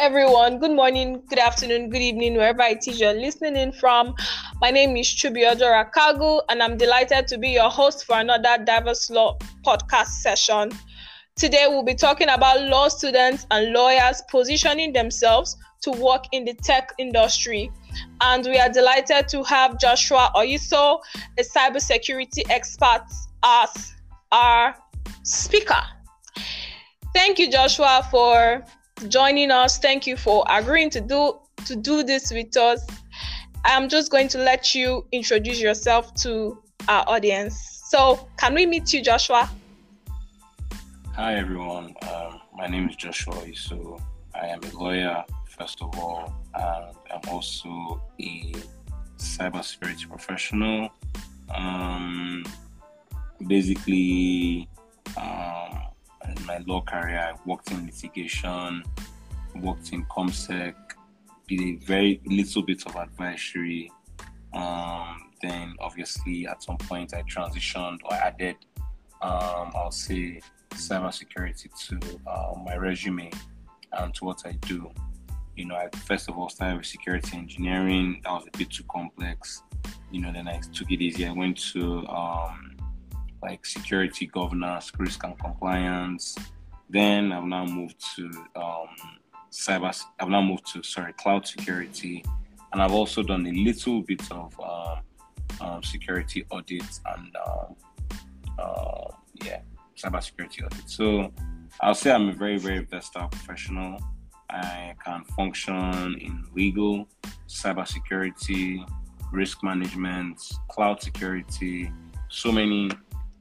everyone. Good morning, good afternoon, good evening, wherever it is you're listening in from. My name is Chubi Odora Kagu, and I'm delighted to be your host for another Diverse Law podcast session. Today, we'll be talking about law students and lawyers positioning themselves to work in the tech industry. And we are delighted to have Joshua Oyitso, a cybersecurity expert, as our speaker. Thank you, Joshua, for joining us. Thank you for agreeing to do to do this with us. I'm just going to let you introduce yourself to our audience. So, can we meet you, Joshua? Hi, everyone. Um, my name is Joshua. So, I am a lawyer, first of all, and I'm also a cybersecurity professional. Um, basically, um, in my law career, I worked in litigation, worked in ComSec, did a very little bit of advisory. Um, then, obviously, at some point, I transitioned or added, um, I'll say, cybersecurity to uh, my resume and to what I do. You know, I first of all started with security engineering. That was a bit too complex. You know, then I took it easy. I went to um, like security governance, risk and compliance. Then I've now moved to um, cyber. I've now moved to sorry cloud security, and I've also done a little bit of um, um, security audits and um, uh, yeah, cyber security audit. So I'll say I'm a very very versatile professional. I can function in legal, cyber security, risk management, cloud security, so many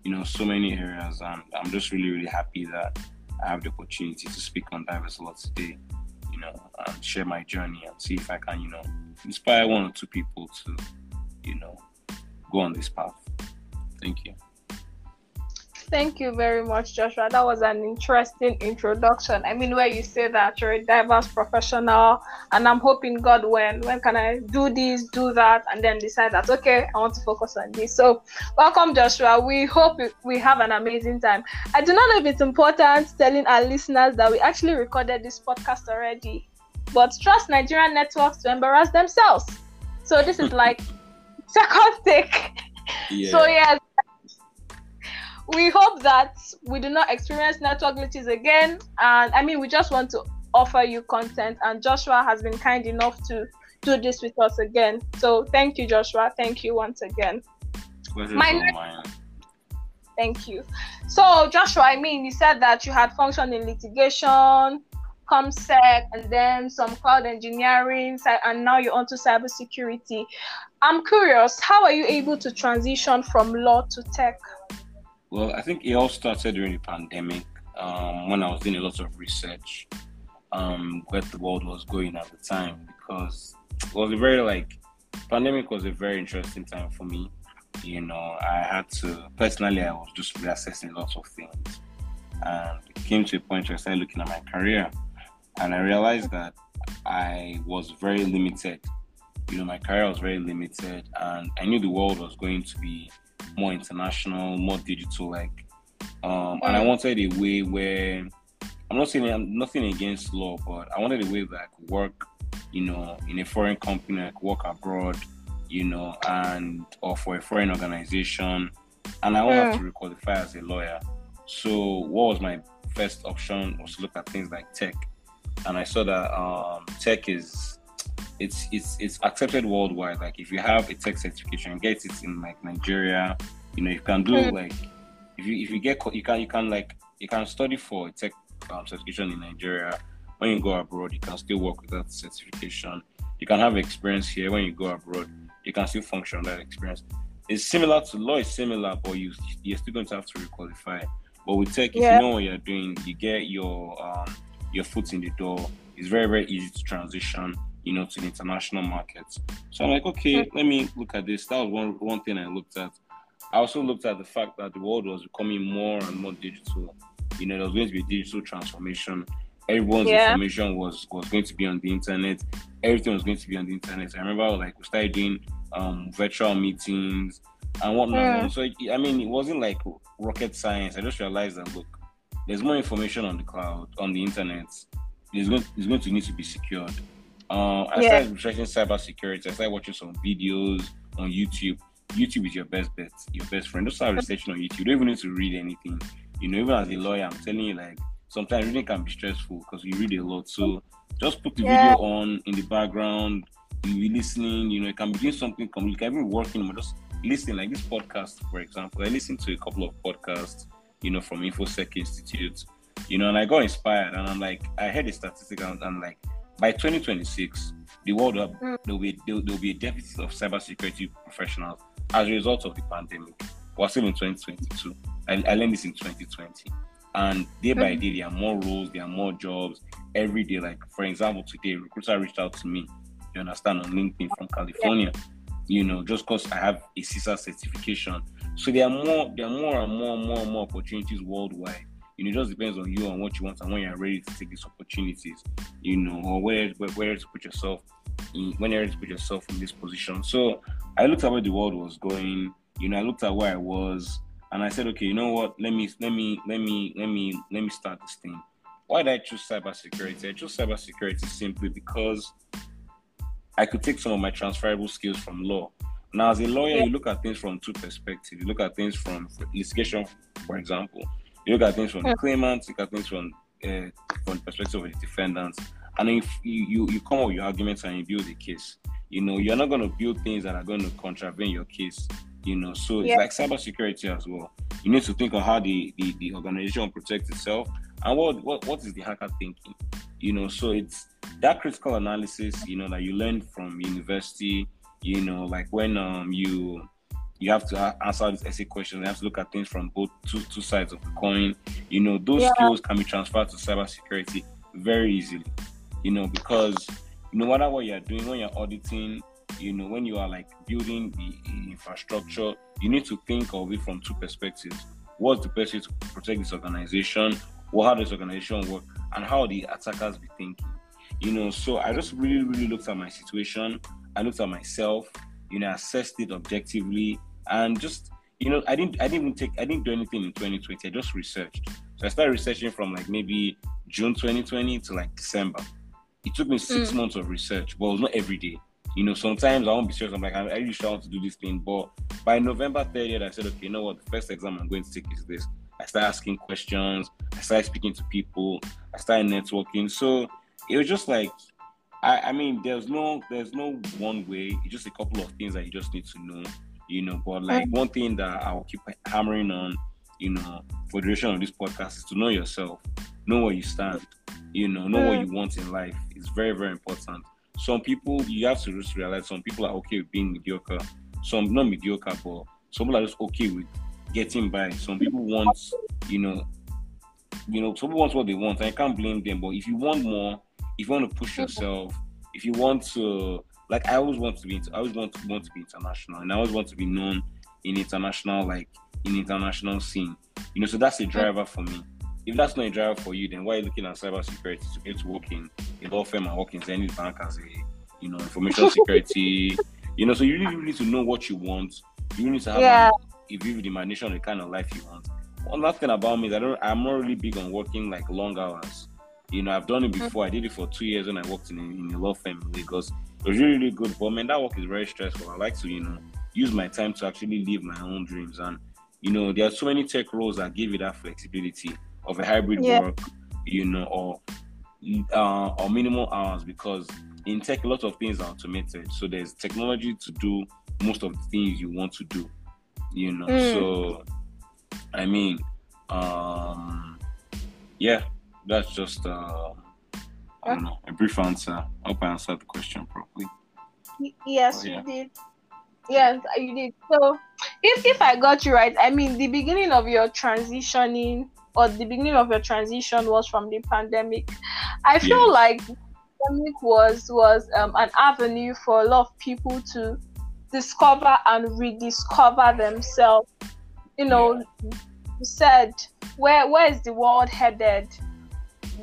you know, so many areas. And I'm just really, really happy that I have the opportunity to speak on Diverse Law today, you know, and share my journey and see if I can, you know, inspire one or two people to, you know, go on this path. Thank you. Thank you very much, Joshua. That was an interesting introduction. I mean, where you say that you're a diverse professional, and I'm hoping God, when when can I do this, do that, and then decide that okay, I want to focus on this. So, welcome, Joshua. We hope we have an amazing time. I do not know if it's important telling our listeners that we actually recorded this podcast already, but trust Nigerian networks to embarrass themselves. So this is like second take. Yeah. So yes we hope that we do not experience network glitches again. And I mean, we just want to offer you content, and Joshua has been kind enough to do this with us again. So thank you, Joshua. Thank you once again. My Thank you. So, Joshua, I mean, you said that you had functioned in litigation, ComSec, and then some cloud engineering, and now you're onto cybersecurity. I'm curious, how are you able to transition from law to tech? Well, I think it all started during the pandemic um, when I was doing a lot of research um, where the world was going at the time because it was a very like pandemic was a very interesting time for me. You know, I had to personally I was just reassessing lots of things, and it came to a point where I started looking at my career, and I realized that I was very limited. You know, my career was very limited, and I knew the world was going to be more international, more digital. Like, um, and I wanted a way where I'm not saying I'm nothing against law, but I wanted a way that I could work, you know, in a foreign company, I could work abroad, you know, and or for a foreign organization, and I won't have to requalify as a lawyer. So, what was my first option was to look at things like tech, and I saw that um, tech is it's it's it's accepted worldwide. Like if you have a tech certification, get it in like Nigeria. You know, you can do mm. like if you if you get you can you can like you can study for a tech um, certification in Nigeria. When you go abroad, you can still work with that certification. You can have experience here. When you go abroad, you can still function that experience. It's similar to law. It's similar, but you you're still going to have to requalify. But with tech, yeah. if you know what you're doing, you get your um, your foot in the door. It's very very easy to transition you know, to the international markets. So I'm like, okay, let me look at this. That was one one thing I looked at. I also looked at the fact that the world was becoming more and more digital. You know, there was going to be digital transformation. Everyone's yeah. information was was going to be on the internet. Everything was going to be on the internet. I remember like we started doing um, virtual meetings and whatnot. Yeah. So I mean, it wasn't like rocket science. I just realized that look, there's more information on the cloud, on the internet, it's going it's going to need to be secured. Uh, I Yeah. started researching cybersecurity. I started watching some videos on YouTube. YouTube is your best bet, your best friend. Just start researching on YouTube. You don't even need to read anything. You know, even as a lawyer, I'm telling you, like sometimes reading can be stressful because you read a lot. So just put the Yeah. video on in the background. You be listening. You know, it can be doing something. You can even working, but just listening. Like this podcast, for example, I listened to a couple of podcasts. You know, from InfoSec Institute. You know, and I got inspired, and I'm like, I heard a statistic, and I'm like, by 2026, the world will, Mm. there'll be there'll, there'll be a deficit of cybersecurity professionals as a result of the pandemic. We're still in 2022. I, I learned this in 2020, and day by Mhm. day, there are more roles, there are more jobs every day. Like for example, today, a recruiter reached out to me. You understand on LinkedIn from California. You know, just because I have a CISA certification. So there are more, there are more and more and more and more opportunities worldwide. You know, it just depends on you and what you want and when you're ready to take these opportunities. You know, or where where, where to put yourself in, when you're to put yourself in this position. So I looked at where the world was going. You know, I looked at where I was, and I said, okay, you know what? Let me let me let me let me let me start this thing. Why did I choose cybersecurity? I chose cybersecurity simply because I could take some of my transferable skills from law. Now, as a lawyer, you look at things from two perspectives. You look at things from litigation, for example. You look at things from the Yeah. claimants. You look at things from uh, from the perspective of the defendants. And then if you, you you come up with your arguments and you build a case. You know, you're not going to build things that are going to contravene your case. You know, so it's Yeah. like cybersecurity as well. You need to think on how the, the, the organization protects itself and what, what what is the hacker thinking. You know, so it's that critical analysis, you know, that you learn from university, you know, like when um you you have to answer these essay questions, you have to look at things from both two two sides of the coin. You know, those Yeah. skills can be transferred to cybersecurity very easily. You know, because no matter what you're doing, when you're auditing, you know, when you are like building the infrastructure, you need to think of it from two perspectives. What's the best way to protect this organization? What how does this organization work? And how the attackers be thinking? You know, so I just really, really looked at my situation. I looked at myself, you know, assessed it objectively, and just you know, I didn't I didn't even take I didn't do anything in 2020. I just researched. So I started researching from like maybe June 2020 to like December. It took me six Mm. months of research, but it was not every day. You know, sometimes I won't be serious. I'm like, I I really sure I want to do this thing. But by November 30th, I said, okay, you know what? The first exam I'm going to take is this. I started asking questions. I started speaking to people. I started networking. So it was just like, I, I mean, there's no, there's no one way. It's just a couple of things that you just need to know, you know. But like one thing that I'll keep hammering on, you know, for the duration of this podcast is to know yourself, know where you stand, you know, know what mm. you want in life. It's very, very important. Some people, you have to just realize some people are okay with being mediocre. Some not mediocre, but some people are just okay with getting by. Some people want, you know, you know, some people want what they want. I can't blame them. But if you want more, if you want to push mm-hmm. yourself, if you want to, like, I always want to be, I always want to want to be international, and I always want to be known in international, like, in international scene. You know, so that's a mm-hmm. driver for me. If that's not a driver for you, then why are you looking at cybersecurity to get to work in a law firm and work in Zenith Bank as a, you know, information security? you know, so you really, really need to know what you want. You need to have Yeah. an, a vivid imagination of the kind of life you want. One last thing about me is I don't, I'm not really big on working like long hours. You know, I've done it mm-hmm. before. I did it for two years when I worked in a, in a law firm in Lagos. It was really, really good. But man, that work is very stressful. I like to, you know, use my time to actually live my own dreams. And, you know, there are so many tech roles that give you that flexibility of a hybrid Yeah. work, you know, or uh, or minimal hours because in tech a lot of things are automated. So there's technology to do most of the things you want to do. You know, Mm. so I mean, um, yeah, that's just uh, I don't know a brief answer. I hope I answered the question properly. Yes, Oh, yeah. you did. Yes, you did. So, if if I got you right, I mean the beginning of your transitioning or the beginning of your transition was from the pandemic. I feel Yes. like the pandemic was was um, an avenue for a lot of people to discover and rediscover themselves. You know, you said where where is the world headed?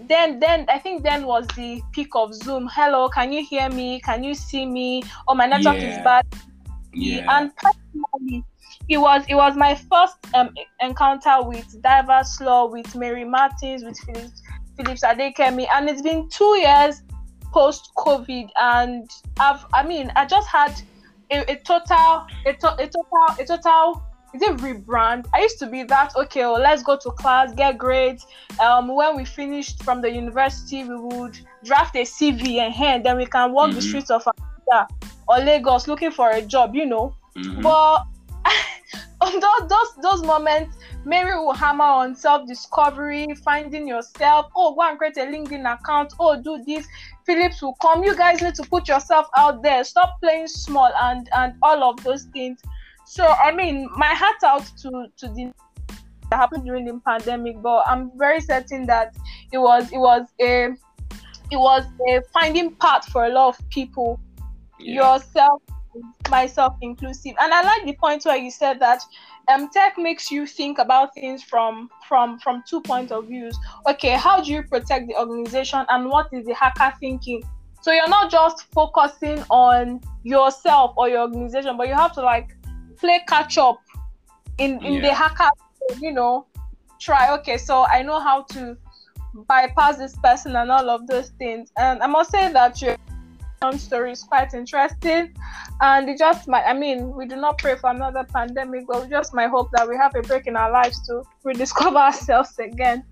Then then I think then was the peak of Zoom. Hello, can you hear me? Can you see me? Oh my network is bad. Yeah, And personally, it was it was my first um encounter with diverse law, with Mary Martins, with Philip Phillips Adekemi, and it's been two years post COVID, and I've I mean I just had a, a total a, to, a total a total is it rebrand? I used to be that okay, well, let's go to class, get grades. Um, when we finished from the university, we would draft a CV and hand, then we can walk mm-hmm. the streets of Abuja or Lagos looking for a job, you know. Mm-hmm. But those, those those moments, Mary will hammer on self-discovery, finding yourself. Oh, go and create a LinkedIn account. Oh, do this. Phillips will come. You guys need to put yourself out there. Stop playing small and and all of those things. So I mean, my heart out to to the that happened during the pandemic, but I'm very certain that it was it was a it was a finding path for a lot of people, yeah. yourself, myself inclusive. And I like the point where you said that um, tech makes you think about things from from from two points of views. Okay, how do you protect the organization, and what is the hacker thinking? So you're not just focusing on yourself or your organization, but you have to like play catch up in in yeah. the hacker you know try okay so i know how to bypass this person and all of those things and i must say that your story is quite interesting and it just might i mean we do not pray for another pandemic but we just my hope that we have a break in our lives to rediscover ourselves again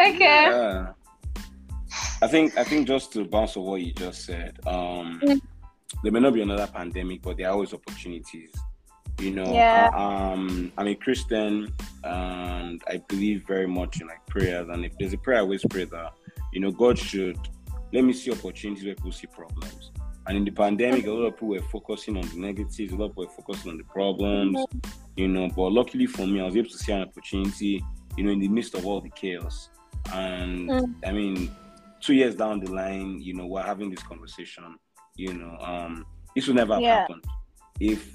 okay yeah. i think i think just to bounce on what you just said um mm. there may not be another pandemic but there are always opportunities you know, yeah. um, I'm a Christian and I believe very much in like prayers. And if there's a prayer, I always pray that, you know, God should let me see opportunities where people see problems. And in the pandemic, a lot of people were focusing on the negatives, a lot of people were focusing on the problems, mm-hmm. you know. But luckily for me, I was able to see an opportunity, you know, in the midst of all the chaos. And mm. I mean, two years down the line, you know, we're having this conversation, you know, um, this would never have yeah. happened if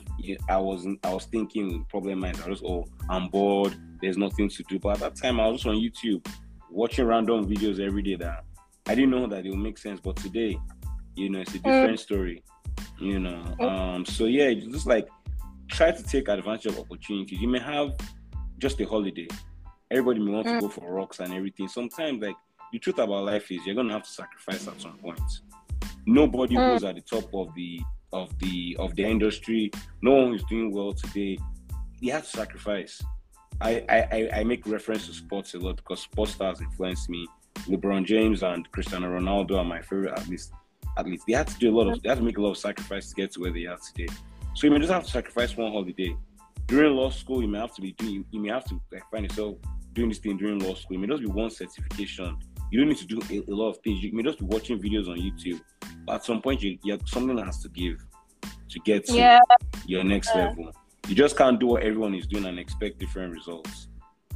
I wasn't, I was thinking problem might I was oh I'm bored, there's nothing to do. But at that time I was on YouTube watching random videos every day that I didn't know that it would make sense. But today, you know, it's a different mm. story. You know. Mm. Um so yeah, just like try to take advantage of opportunities. You may have just a holiday. Everybody may want mm. to go for rocks and everything. Sometimes like the truth about life is you're gonna have to sacrifice at some point. Nobody mm. goes at the top of the of the of the industry. No one is doing well today. You have to sacrifice. I, I, I make reference to sports a lot because sports stars influence me. LeBron James and Cristiano Ronaldo are my favorite at least. At least they have to do a lot of they have to make a lot of sacrifice to get to where they are today. So you may just have to sacrifice one holiday. During law school, you may have to be doing you may have to like, find yourself doing this thing during law school. It may just be one certification. You don't need to do a, a lot of things. You may just be watching videos on YouTube at some point you, you something has to give to get to yeah. your next yeah. level. You just can't do what everyone is doing and expect different results.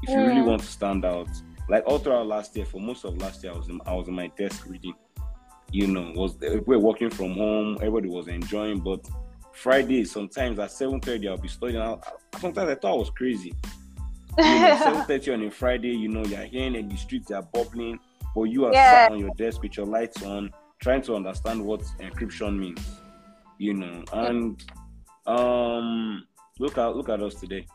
If you really want to stand out, like all throughout last year, for most of last year, I was in, I was in my desk reading. You know, was we're working from home, everybody was enjoying, but Friday sometimes at seven thirty I'll be studying. I, sometimes I thought I was crazy. You know, seven thirty on a Friday, you know, you're hearing in the streets are bubbling, but you are yeah. sat on your desk with your lights on, trying to understand what encryption means, you know. And um, look at look at us today.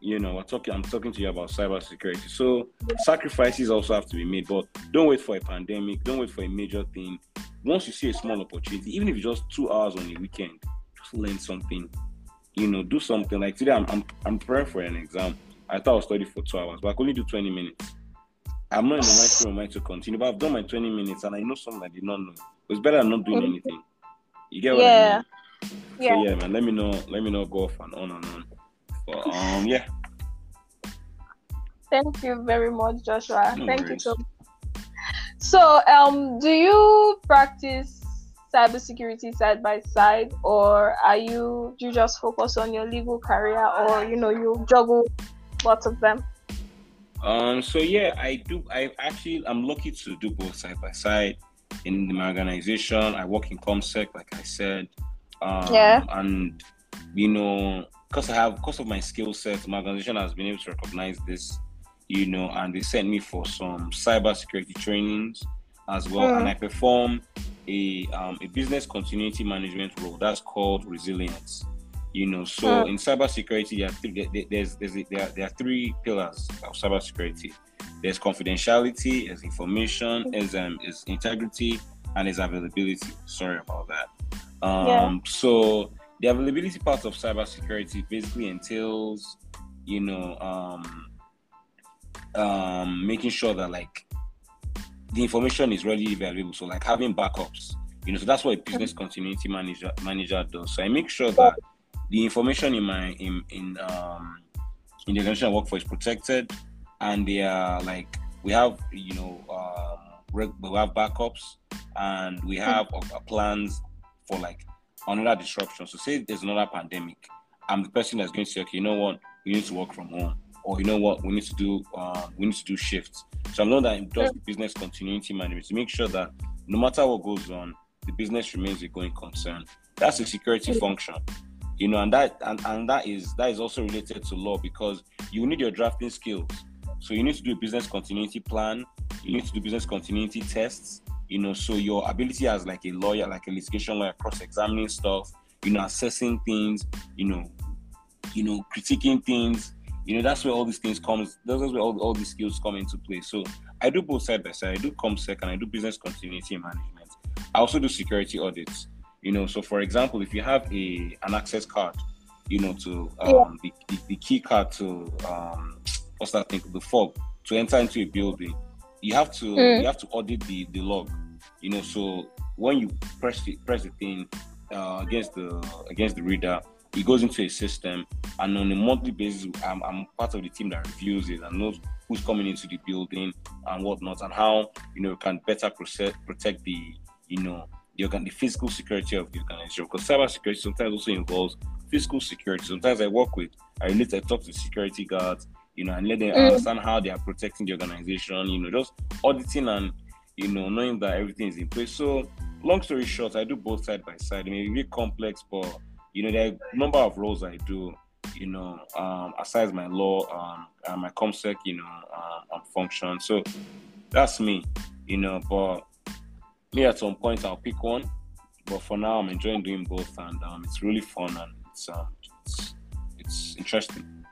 You know, we're talking. I'm talking to you about cybersecurity. So sacrifices also have to be made, but don't wait for a pandemic. Don't wait for a major thing. Once you see a small opportunity, even if it's just two hours on a weekend, just learn something. You know, do something. Like today, I'm I'm, I'm preparing for an exam. I thought I was studying for two hours, but I could only do 20 minutes. I'm not in the right frame of mind to continue, but I've done my 20 minutes and I know something I did not know. It's better than not doing anything. You get what yeah. I mean? Yeah. So yeah, man. Let me know. Let me know. Go off and on and on. But um, yeah. Thank you very much, Joshua. No Thank worries. you so. So, um, do you practice cybersecurity side by side, or are you do you just focus on your legal career, or you know you juggle lots of them? Um, so yeah, I do. I actually, I'm lucky to do both side by side. In my organization, I work in ComSec, like I said. Um, yeah. And you know, because I have, because of my skill set, my organization has been able to recognize this. You know, and they sent me for some cyber security trainings as well, mm. and I perform a um, a business continuity management role that's called resilience. You know, so in cybersecurity, there are three, there's, there's, there, are, there are three pillars of cybersecurity. There's confidentiality, there's information, there's um, is integrity, and there's availability. Sorry about that. Um, yeah. So the availability part of cybersecurity basically entails, you know, um, um, making sure that like the information is readily available. So like having backups, you know, so that's what a business continuity manager manager does. So I make sure that the information in my in in um in the organization I work for is protected, and they are like we have you know um, we have backups and we have uh, plans for like another disruption. So say there's another pandemic, I'm the person that's going to say, okay, you know what, we need to work from home, or you know what, we need to do um, we need to do shifts. So I know that it does the business continuity management to make sure that no matter what goes on, the business remains a going concern. That's a security function you know and that and, and that is that is also related to law because you need your drafting skills. So you need to do a business continuity plan. You need to do business continuity tests. You know so your ability as like a lawyer like a litigation lawyer cross-examining stuff you know assessing things you know you know critiquing things. You know that's where all these things comes that's where all, all these skills come into play. So i do both side by side. I do comsec and i do business continuity management. I also do security audits you know, so for example, if you have a an access card, you know, to um, yeah. the, the, the, key card to um, what's that thing, the fob to enter into a building, you have to mm. you have to audit the the log. You know, so when you press the press the thing uh, against the against the reader, it goes into a system, and on a monthly basis, I'm, I'm part of the team that reviews it and knows who's coming into the building and whatnot, and how you know can better protect protect the you know the, the physical security of the organization. Because cyber security sometimes also involves physical security. Sometimes I work with, I relate, I talk to security guards, you know, and let them mm. understand how they are protecting the organization, you know, just auditing and, you know, knowing that everything is in place. So, long story short, I do both side by side. I It may be complex, but, you know, there are a number of roles I do, you know, um, aside my law, um, and my comsec, you know, um, function. So, that's me, you know, but me at some point I'll pick one, but for now I'm enjoying doing both, and um, it's really fun and it's um, it's, it's interesting.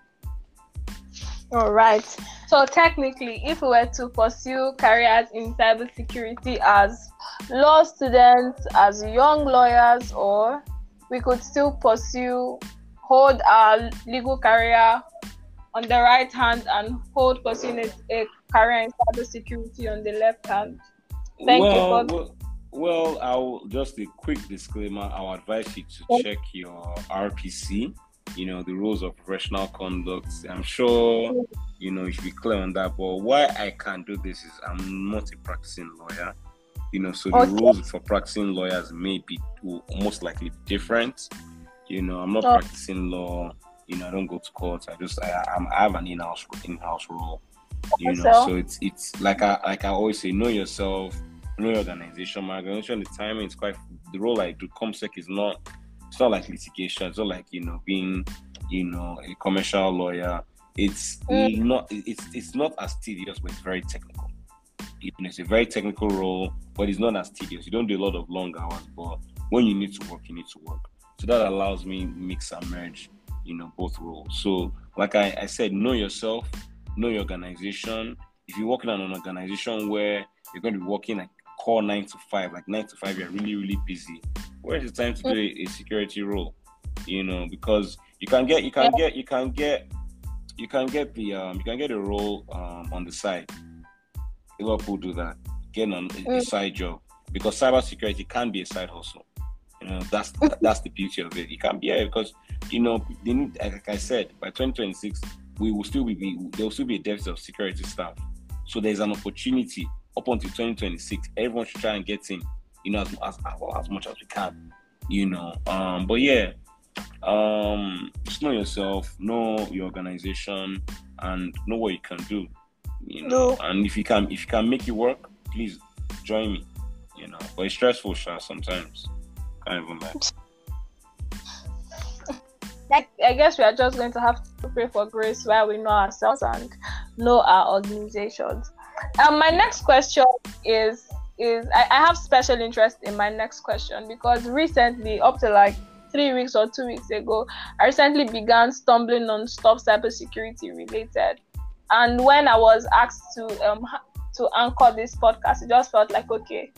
All right. So technically, if we were to pursue careers in cybersecurity as law students, as young lawyers, or we could still pursue hold our legal career on the right hand and hold pursuing a, career in cybersecurity on the left hand. Thank well, you. For... Well, well, I'll just a quick disclaimer. I'll advise you to check your RPC. You know the rules of professional conduct. I'm sure you know you should be clear on that. But why I can't do this is I'm not a practicing lawyer. You know, so the okay. rules for practicing lawyers may be most likely different. You know, I'm not oh. practicing law. You know, I don't go to court. I just I, I'm, I have an in-house in-house role. You know, so, so it's it's like I like I always say, know yourself no organization. My organization, the timing is quite the role I do. Comsec is not it's not like litigation. It's not like you know being you know a commercial lawyer. It's mm. not it's it's not as tedious, but it's very technical. You know, it's a very technical role, but it's not as tedious. You don't do a lot of long hours, but when you need to work, you need to work. So that allows me mix and merge, you know, both roles. So like I, I said, know yourself, know your organization. If you're working on an organization where you're going to be working like core nine to five, like nine to five, you're really, really busy. Where's the time to do a, a security role? You know, because you can get, you can get, you can get, you can get the, um, you can get a role um, on the side. A lot of people do that, get on a, a mm. side job because cybersecurity can be a side hustle. You know, that's that's the beauty of it. It can be yeah, because you know, they need, like I said, by 2026, we will still be there will still be a deficit of security staff. So there's an opportunity up until 2026, everyone should try and get in, you know, as, as, as much as we can, you know. Um, but yeah, um, just know yourself, know your organization, and know what you can do, you know. No. And if you can, if you can make it work, please join me, you know. But it's stressful, sure, sometimes. Can't even lie. I guess we are just going to have to pray for grace while we know ourselves and know our organizations. Um, my next question is is I, I have special interest in my next question because recently, up to like three weeks or two weeks ago, I recently began stumbling on stuff cybersecurity related. And when I was asked to um to anchor this podcast, it just felt like okay,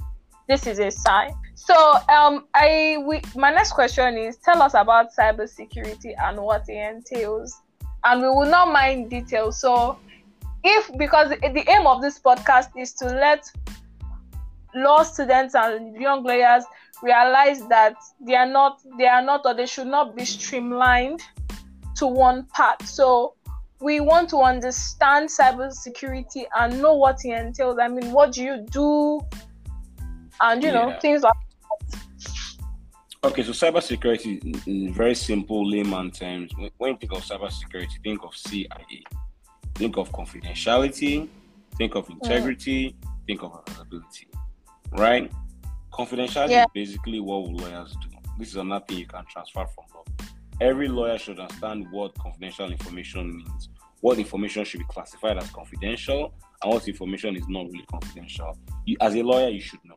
this is a sign. So um I we my next question is tell us about cybersecurity and what it entails. And we will not mind details. So if because the aim of this podcast is to let law students and young lawyers realize that they are not they are not or they should not be streamlined to one part so we want to understand cybersecurity and know what it entails i mean what do you do and you yeah. know things like Okay, so cybersecurity in very simple layman terms. When you think of cybersecurity, think of CIA. Think of confidentiality, think of integrity, think of availability right? Confidentiality yeah. is basically what lawyers do. This is another thing you can transfer from law. Every lawyer should understand what confidential information means, what information should be classified as confidential, and what information is not really confidential. You, as a lawyer, you should know.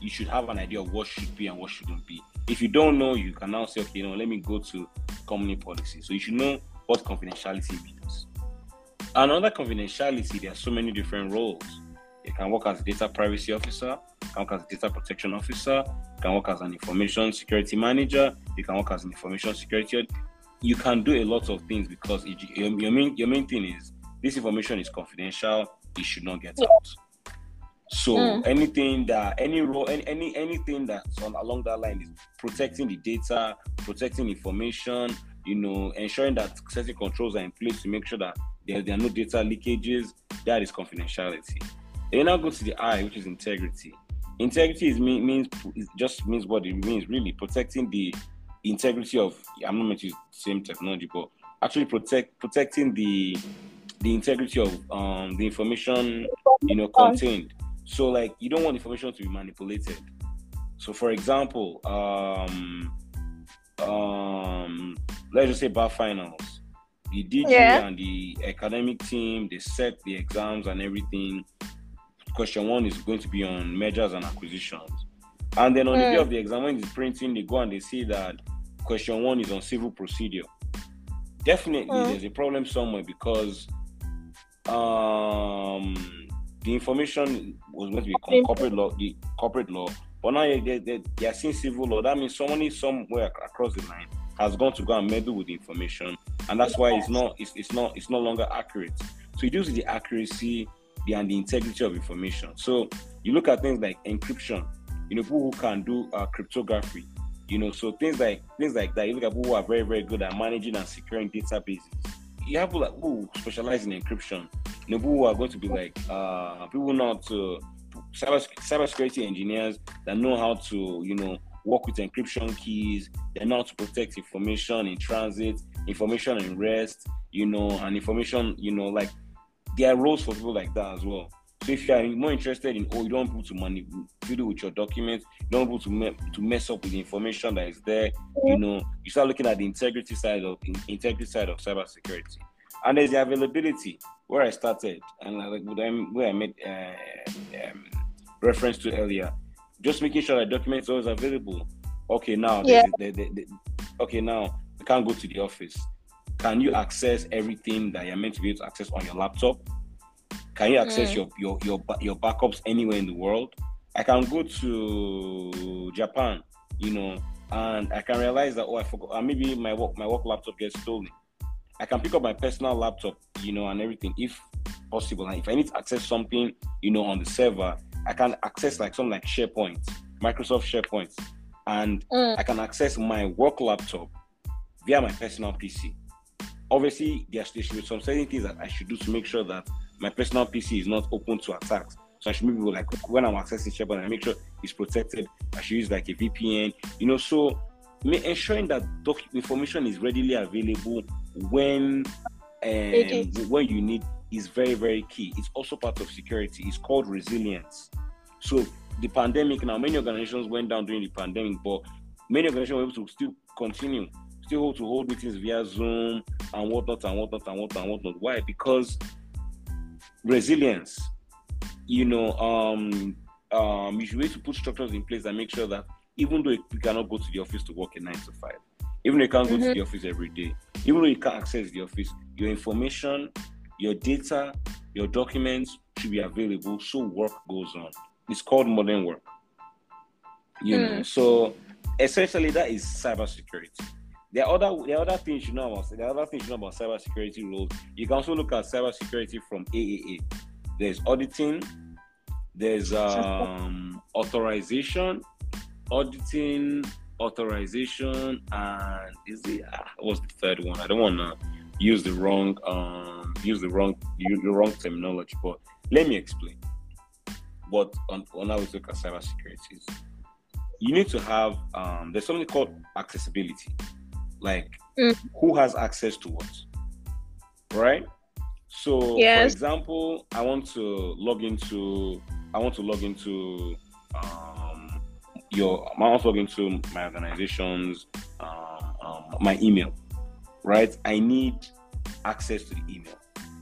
You should have an idea of what should be and what shouldn't be. If you don't know, you can now say, okay, you know, let me go to company policy. So you should know what confidentiality means. Another confidentiality, there are so many different roles you can work as a data privacy officer, you can work as a data protection officer, you can work as an information security manager, you can work as an information security. You can do a lot of things because it, your, your, main your main thing is this information is confidential. It should not get out. So mm. anything that any role any, any anything that's on along that line is protecting the data, protecting information, you know, ensuring that certain controls are in place to make sure that there, there are no data leakages. That is confidentiality. Then now go to the I, which is integrity. Integrity is mean, means it just means what it means really protecting the integrity of. I'm not meant to the same technology, but actually protect protecting the the integrity of um the information you know contained. So like you don't want information to be manipulated. So for example, um um let's just say bar finals. The DG yeah. and the academic team they set the exams and everything question one is going to be on mergers and acquisitions. And then on mm. the day of the exam, when it's printing, they go and they see that question one is on civil procedure. Definitely, mm. there's a problem somewhere because um, the information was going to be corporate law, the corporate law, but now they, they, they are seeing civil law. That means somebody somewhere across the line has gone to go and meddle with the information, and that's why it's not it's, it's not it's no longer accurate. So it with the accuracy and the integrity of information. So you look at things like encryption, you know, people who can do uh, cryptography, you know, so things like things like that. You look at people who are very, very good at managing and securing databases. You have people like who specialize in encryption, you know, people who are going to be like uh, people not to cyber cybersecurity engineers that know how to, you know, work with encryption keys. They know how to protect information in transit, information in rest, you know, and information, you know, like there are roles for people like that as well. So if you are more interested in, oh, you don't want to manipulate with your documents, you don't want to, me- to mess up with the information that is there, you know, you start looking at the integrity side of in- integrity side of cybersecurity. And there's the availability where I started and like where I made uh, um, reference to earlier, just making sure that documents are always available. Okay, now, yeah. they, they, they, okay, now we can't go to the office can you access everything that you're meant to be able to access on your laptop? Can you access mm. your, your your your backups anywhere in the world? I can go to Japan, you know, and I can realize that oh I forgot, uh, maybe my work my work laptop gets stolen. I can pick up my personal laptop, you know, and everything if possible. And if I need to access something, you know, on the server, I can access like something like SharePoint, Microsoft SharePoint, and mm. I can access my work laptop via my personal PC obviously there should be some certain things that I should do to make sure that my personal PC is not open to attacks. So I should maybe like when I'm accessing SharePoint, I make sure it's protected. I should use like a VPN, you know. So ensuring that doc information is readily available when um, when you need is very very key. It's also part of security. It's called resilience. So the pandemic now, many organizations went down during the pandemic, but many organizations were able to still continue still hold to hold meetings via Zoom and whatnot and whatnot and whatnot and whatnot. Why? Because resilience. You know, um, um, you should be able to put structures in place that make sure that even though you cannot go to the office to work a nine to five, even though you can't mm-hmm. go to mm-hmm. the office every day, even though you can't access the office, your information your data, your documents should be available so work goes on. It's called modern work. You know, Mm. so essentially that is cybersecurity. There are other there are other things you know about there are other things you know about cybersecurity rules. You can also look at cybersecurity from AAA. There's auditing, there's um authorization, auditing, authorization, and is the ah, what's the third one? I don't wanna use the wrong um use the wrong the wrong terminology, but let me explain. What on, on how we look at cybersecurity is you need to have um there's something called accessibility like Mm. who has access to what right so Yes. for example i want to log into i want to log into um your i want to log into my organization's um, um, my email right i need access to the email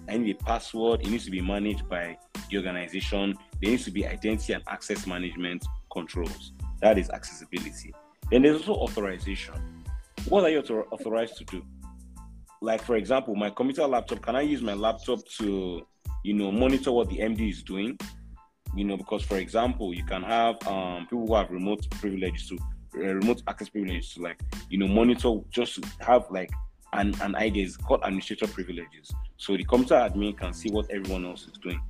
i need a password it needs to be managed by the organization there needs to be identity and access management controls that is accessibility. Then there's also authorization. What are you authorized to do? Like, for example, my computer laptop, can I use my laptop to, you know, monitor what the MD is doing? You know, because, for example, you can have um, people who have remote privileges to, uh, remote access privileges to, like, you know, monitor just have, like, an, an idea is called administrator privileges. So the computer admin can see what everyone else is doing.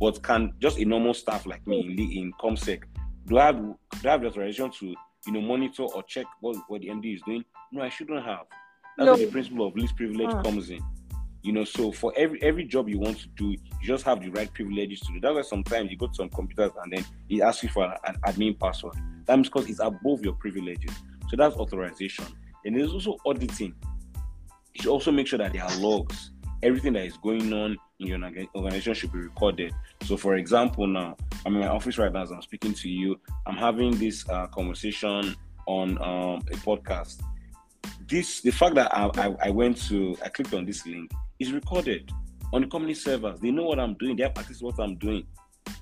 But can just a normal staff like me in, in ComSec do I have do I have the authorization to you know monitor or check what, what the MD is doing? No, I shouldn't have. That's No. where the principle of least privilege Ah. comes in. You know, so for every every job you want to do, you just have the right privileges to do. That's why sometimes you go to some computers and then it asks you for an, admin password. That's because it's above your privileges. So that's authorization. And there's also auditing. You should also make sure that there are logs. Everything that is going on in your organization should be recorded. So, for example, now I'm in my office right now as I'm speaking to you. I'm having this uh, conversation on um, a podcast. This the fact that I, I, I went to I clicked on this link is recorded on the company servers. They know what I'm doing. They have access to what I'm doing.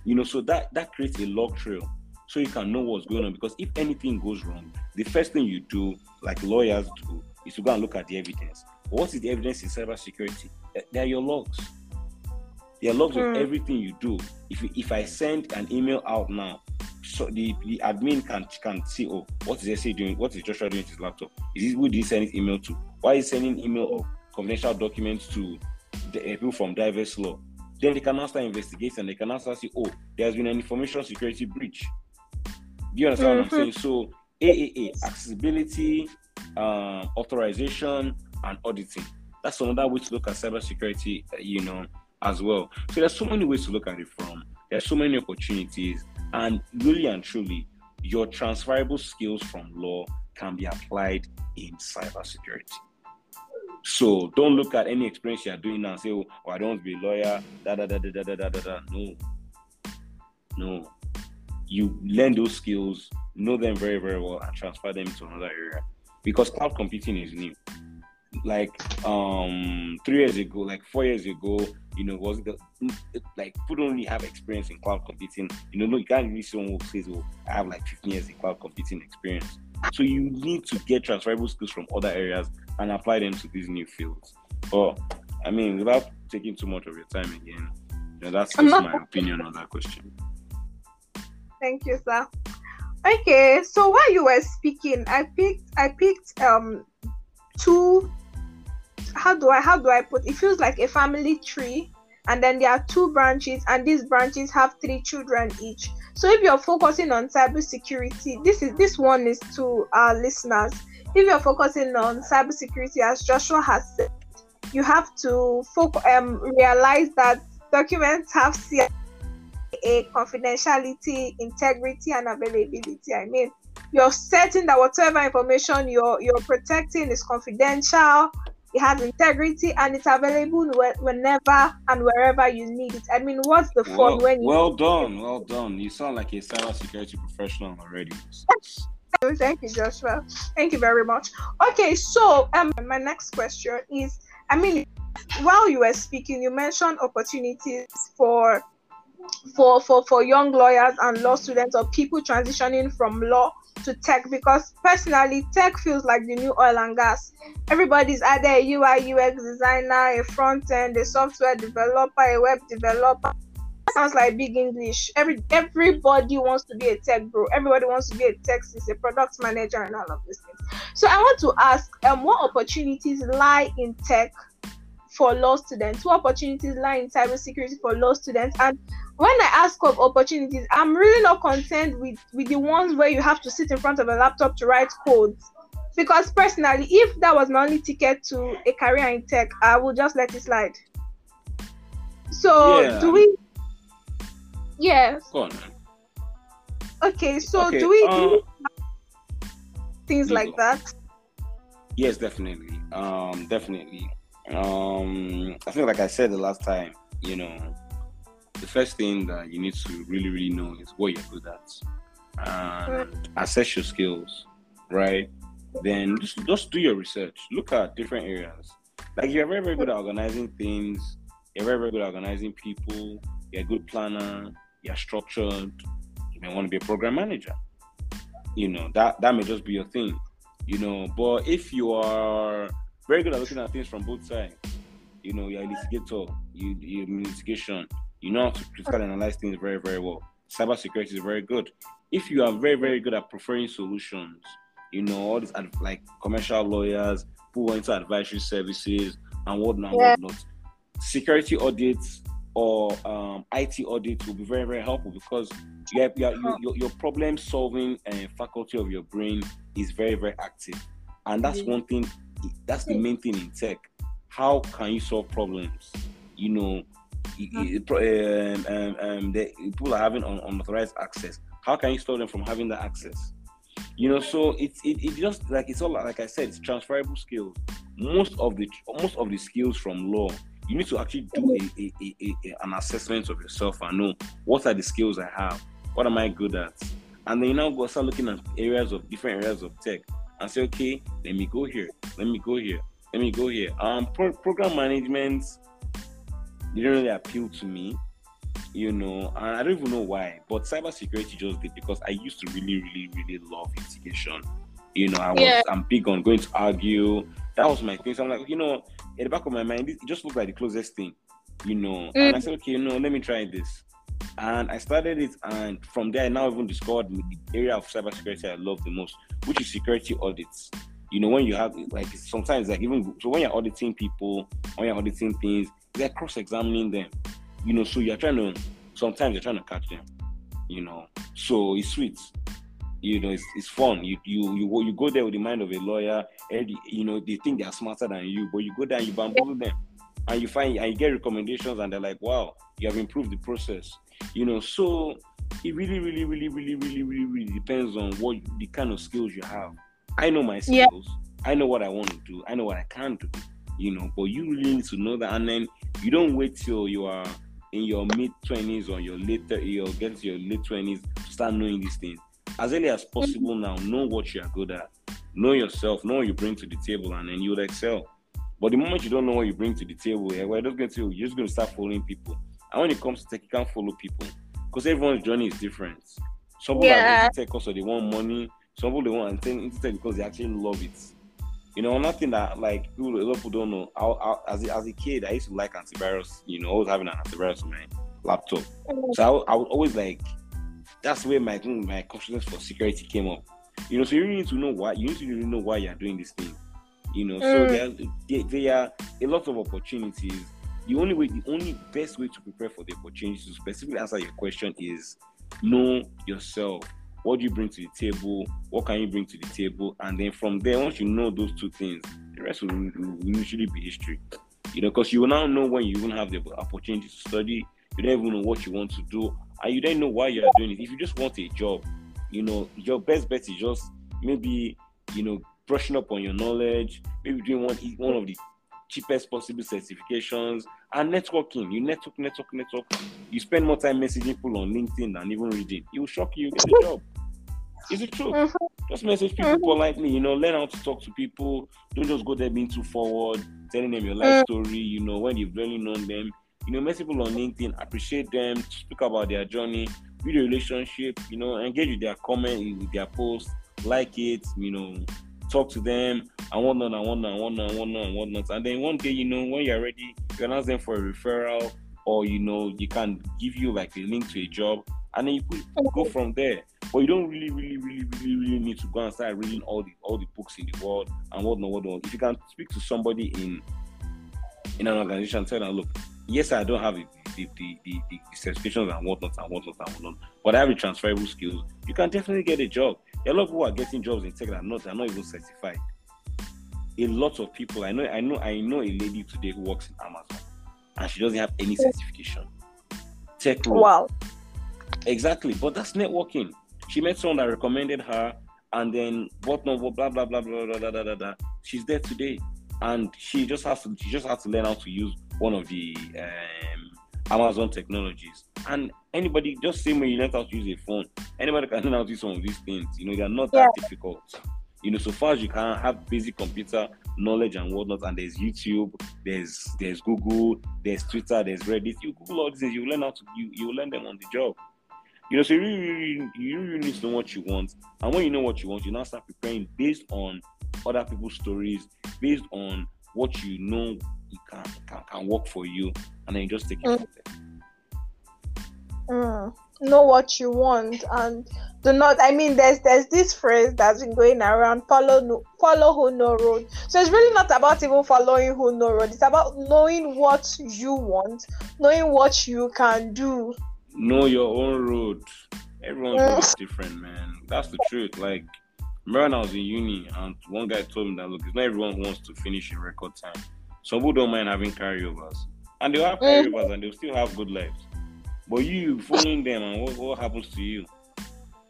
You know, so that that creates a log trail, so you can know what's going on. Because if anything goes wrong, the first thing you do, like lawyers do, is to go and look at the evidence. What is the evidence in cybersecurity? They are your logs. They are logs Hmm. of everything you do. If you, if I send an email out now, so the, the admin can can see, oh, what is SA doing? What is Joshua doing to his laptop? Is this who did he send his email to? Why is he sending email of confidential documents to the uh, people from diverse law? Then they can now start investigating. They can now start say, oh, there has been an information security breach. Do you understand what I'm saying? So AAA, accessibility, um, authorization, and auditing. That's another way to look at cybersecurity, uh, you know, as well. So there's so many ways to look at it from. There's so many opportunities, and really and truly, your transferable skills from law can be applied in cybersecurity. So don't look at any experience you are doing now and say, oh, oh, I don't want to be a lawyer, da da da da da da da. da. No. No. You learn those skills, know them very, very well, and transfer them to another area. Because cloud computing is new. Like um three years ago, like four years ago, you know, was the like people don't really have experience in cloud computing. You know, no, you can't really someone who says, Oh, I have like 15 years in cloud computing experience. So you need to get transferable skills from other areas and apply them to these new fields. But I mean, without taking too much of your time again, you know, that's just my opinion on that question. Thank you, sir. Okay, so while you were speaking, I picked I picked um two how do I how do I put it feels like a family tree and then there are two branches and these branches have three children each. So if you're focusing on cybersecurity, this is this one is to our listeners. If you're focusing on cybersecurity, as Joshua has said, you have to focus um realize that documents have CIA confidentiality, integrity, and availability. I mean, you're certain that whatever information you're you're protecting is confidential, it has integrity, and it's available whenever and wherever you need it. I mean, what's the fun Well, when you well done, well done. You sound like a cybersecurity professional already. Thank you, Joshua. Thank you very much. Okay, so um, my next question is, I mean, while you were speaking, you mentioned opportunities for for for for young lawyers and law students or people transitioning from law to tech because personally tech feels like the new oil and gas. Everybody's either a ui ux designer a front end a software developer a web developer. Sounds like big english. Every everybody wants to be a tech bro. Everybody wants to be a tech is a product manager and all of these things. So i want to ask um what opportunities lie in tech for law students what opportunities lie in cybersecurity for law students and when I ask of opportunities, I'm really not content with with the ones where you have to sit in front of a laptop to write codes. Because personally, if that was my only ticket to a career in tech, I would just let it slide. So yeah. do we? Yes. Go on. Okay, so okay, do we um, do things like that? Yes, definitely. Um, definitely. Um, I think, like I said the last time, you know, the first thing that you need to really, really know is what you're good at and assess your skills, right? Then just, just do your research. Look at different areas. Like you're very, very good at organizing things. You're very, very good at organizing people. You're a good planner. You're structured. You may want to be a program manager. You know that that may just be your thing. You know, but if you are very good at looking at things from both sides, you know, you're a litigator. You you litigation you know how to critically analyze things very, very well. Cybersecurity is very good. If you are very, very good at preferring solutions, you know, all these like commercial lawyers who went into advisory services and whatnot, yeah. whatnot. Security audits or um, IT audits will be very, very helpful because you have, you have, you, your, your problem solving uh, faculty of your brain is very, very active. And that's mm-hmm. one thing, that's the main thing in tech. How can you solve problems? You know, um, um, um, the people are having unauthorized access. How can you stop them from having that access? You know, so it's it, it just like it's all like I said, it's transferable skills. Most of the most of the skills from law, you need to actually do a, a, a, a, an assessment of yourself and know what are the skills I have, what am I good at, and then you now go start looking at areas of different areas of tech and say, okay, let me go here, let me go here, let me go here. Um, pro- program management didn't really appeal to me, you know, and I don't even know why. But cybersecurity just did because I used to really, really, really love litigation. You know, I was yeah. I'm big on going to argue. That was my thing. So I'm like, you know, in the back of my mind, it just looked like the closest thing, you know. Mm. And I said, okay, you know, let me try this. And I started it, and from there, I now even discovered the area of cybersecurity I love the most, which is security audits. You know, when you have like sometimes like even so when you're auditing people, when you're auditing things, they're cross-examining them. You know, so you're trying to sometimes you're trying to catch them. You know, so it's sweet. You know, it's, it's fun. You you you you go there with the mind of a lawyer, and you know they think they're smarter than you, but you go there and you bamboozle them, and you find and you get recommendations, and they're like, "Wow, you have improved the process." You know, so it really, really, really, really, really, really, really depends on what the kind of skills you have. I know my skills. Yeah. I know what I want to do. I know what I can do you know, but you really need to know that. And then you don't wait till you are in your mid 20s or your late you'll get to your late 20s to start knowing these things. As early as possible mm-hmm. now, know what you are good at, know yourself, know what you bring to the table, and then you'll excel. But the moment you don't know what you bring to the table, yeah, well, just going to you're just going to start following people. And when it comes to tech, you can't follow people because everyone's journey is different. Some people yeah. are tech because they want money. Some people they want to into tech because they actually love it. You know, nothing that like people, a lot of people don't know. I, I, as, a, as a kid, I used to like antivirus. You know, always having an antivirus on my laptop. So I, I would always like. That's where my my confidence for security came up. You know, so you really need to know why. You need to really know why you're doing this thing. You know, so mm. there, there are a lot of opportunities. The only way, the only best way to prepare for the opportunity to specifically answer your question is know yourself what do you bring to the table? What can you bring to the table? And then from there, once you know those two things, the rest will, usually be history. You know, because you will now know when you even have the opportunity to study. You don't even know what you want to do, and you don't know why you are doing it. If you just want a job, you know, your best bet is just maybe you know brushing up on your knowledge, maybe doing one one of the cheapest possible certifications and networking. You network, network, network. You spend more time messaging people on LinkedIn than even reading. It will shock you. You get a job. Is it true? Mm-hmm. Just message people mm-hmm. politely, you know, learn how to talk to people. Don't just go there being too forward, telling them your life mm-hmm. story, you know, when you've really known them. You know, message people on LinkedIn, appreciate them, speak about their journey, build a relationship, you know, engage with their comment, with their post. like it, you know, talk to them and whatnot and whatnot and whatnot and whatnot and whatnot. And then one day, you know, when you're ready, you can ask them for a referral or you know, you can give you like a link to a job and then you could go from there. But you don't really, really, really, really, really need to go and start reading all the all the books in the world and whatnot, whatnot. If you can speak to somebody in in an organization, tell them, look, yes, I don't have the the, the, the, the certifications and whatnot and whatnot and whatnot, but I have the transferable skills. You can definitely get a job. A lot of people are getting jobs in tech that are not, are not even certified. A lot of people, I know, I know, I know a lady today who works in Amazon, and she doesn't have any certification. Tech role. Wow. Exactly, but that's networking. She met someone that recommended her, and then whatnot, blah blah blah blah blah blah blah blah. blah. She's there today, and she just has to. She just has to learn how to use one of the um, Amazon technologies. And anybody, just same way you learn how to use a phone, anybody can learn how to use some of these things. You know, they're not that difficult. You know, so far as you can have basic computer knowledge and whatnot, and there's YouTube, there's there's Google, there's Twitter, there's Reddit. You Google all these things, you learn how to you you learn them on the job. You know, so you really, really, you really need to know what you want. And when you know what you want, you now start preparing based on other people's stories, based on what you know can can, can work for you, and then you just take it Mm. Mm. Know what you want and do not. I mean, there's there's this phrase that's been going around: follow no, follow who no road. So it's really not about even following who no road. It's about knowing what you want, knowing what you can do. Know your own road. Everyone's Mm. different, man. That's the truth. Like, remember when I was in uni, and one guy told me that look, it's not everyone who wants to finish in record time. Some people don't mind having carryovers, and they'll have Mhm. carryovers, and they'll still have good lives. But you following them, and what, what happens to you?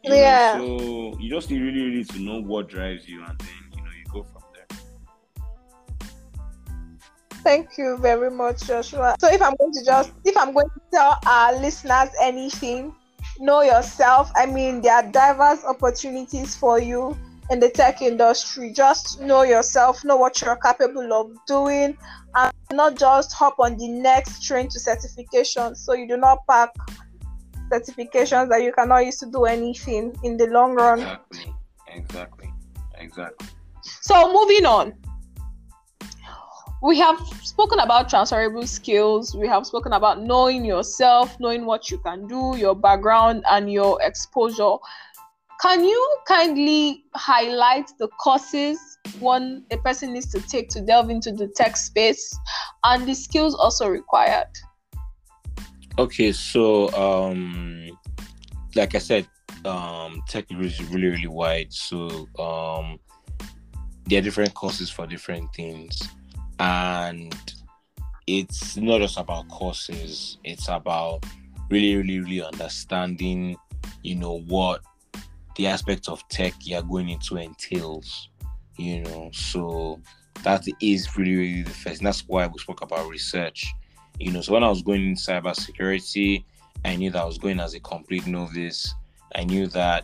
You know, Yeah. so you just need really, really to know what drives you, and then you know you go from there. Thank you very much, Joshua. So if I'm going to just if I'm going to tell our listeners anything, know yourself. I mean, there are diverse opportunities for you in the tech industry. Just know yourself, know what you're capable of doing, and not just hop on the next train to certification. So you do not pack certifications that you cannot use to do anything in the long run. Exactly, exactly, exactly. So moving on. We have spoken about transferable skills. We have spoken about knowing yourself, knowing what you can do, your background, and your exposure. Can you kindly highlight the courses one a person needs to take to delve into the tech space and the skills also required? Okay, so um, like I said, um, tech is really really wide. So um, there are different courses for different things, and it's not just about courses. It's about really really really understanding, you know, what the aspect of tech you're going into entails. You know, so that is really really the first. And that's why we spoke about research you know so when i was going in cyber security i knew that i was going as a complete novice i knew that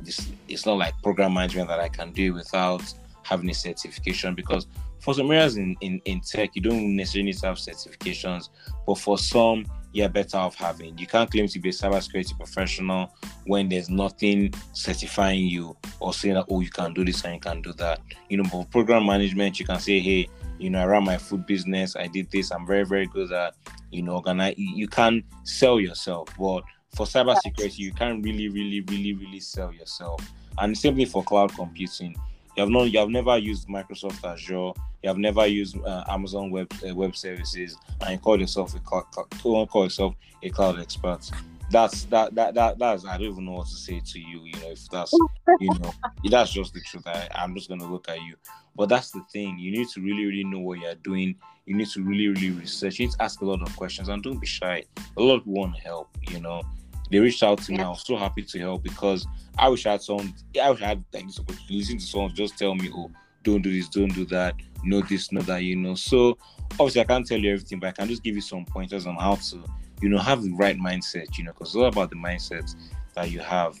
this it's not like program management that i can do without having a certification because for some areas in, in, in tech you don't necessarily need to have certifications but for some you're better off having you can't claim to be a cybersecurity professional when there's nothing certifying you or saying that oh you can do this and you can do that you know for program management you can say hey you know, I ran my food business. I did this. I'm very, very good at, you know, organize. You can sell yourself, but for cybersecurity, you can't really, really, really, really sell yourself. And same thing for cloud computing. You have not, you have never used Microsoft Azure. You have never used uh, Amazon Web uh, Web Services, and you call yourself a cloud, cloud, call yourself a cloud expert. That's that that that that's I don't even know what to say to you. You know, if that's you know, that's just the truth. I, I'm just gonna look at you. But that's the thing. You need to really, really know what you're doing. You need to really, really research. You need to ask a lot of questions and don't be shy. A lot of people want to help, you know. They reached out to me. I was so happy to help because I wish I had someone I wish I had like this opportunity to listen to someone just tell me, oh, don't do this, don't do that, know this, know that, you know. So obviously I can't tell you everything, but I can just give you some pointers on how to, you know, have the right mindset, you know, because it's all about the mindset that you have,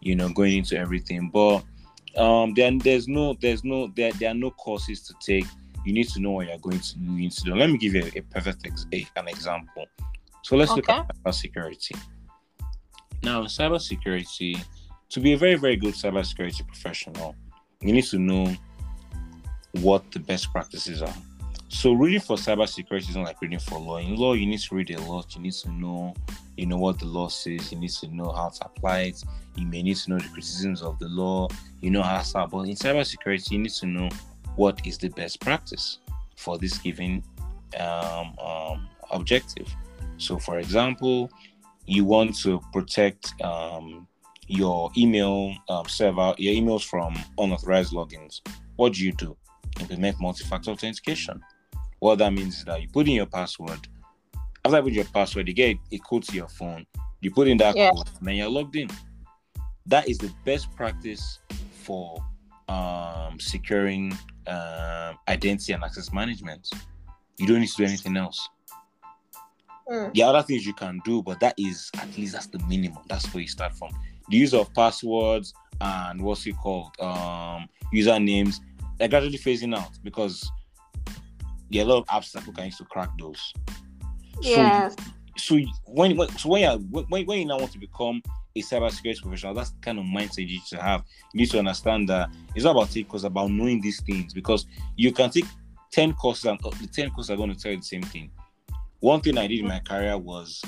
you know, going into everything. But um then there's no there's no there, there are no courses to take you need to know what you're going to need to do let me give you a, a perfect ex- a, an example so let's look Okay. at cybersecurity now cybersecurity to be a very, very good cybersecurity professional, you need to know what the best practices are. So reading for cybersecurity is not like reading for law. In law, you need to read a lot. You need to know, you know what the law says. You need to know how to apply it. You may need to know the criticisms of the law. You know how to. But in cybersecurity, you need to know what is the best practice for this given um, um, objective. So, for example, you want to protect um, your email um, server, your emails from unauthorized logins. What do you do? Implement multi-factor authentication what that means is that you put in your password. After you put your password, you get a code to your phone. You put in that yeah. code, and then you're logged in. That is the best practice for um, securing um, identity and access management. You don't need to do anything else. Mm. The other things you can do, but that is at least that's the minimum. That's where you start from. The use of passwords and what's it called, um, usernames, they're gradually phasing out because there are a lot of apps that people can use to crack those. Yeah. So, so when, when so when you when, when you now want to become a cybersecurity professional, that's the kind of mindset you need to have. You need to understand that it's not about it because about knowing these things because you can take 10 courses and uh, the 10 courses are going to tell you the same thing. One thing I did in my career was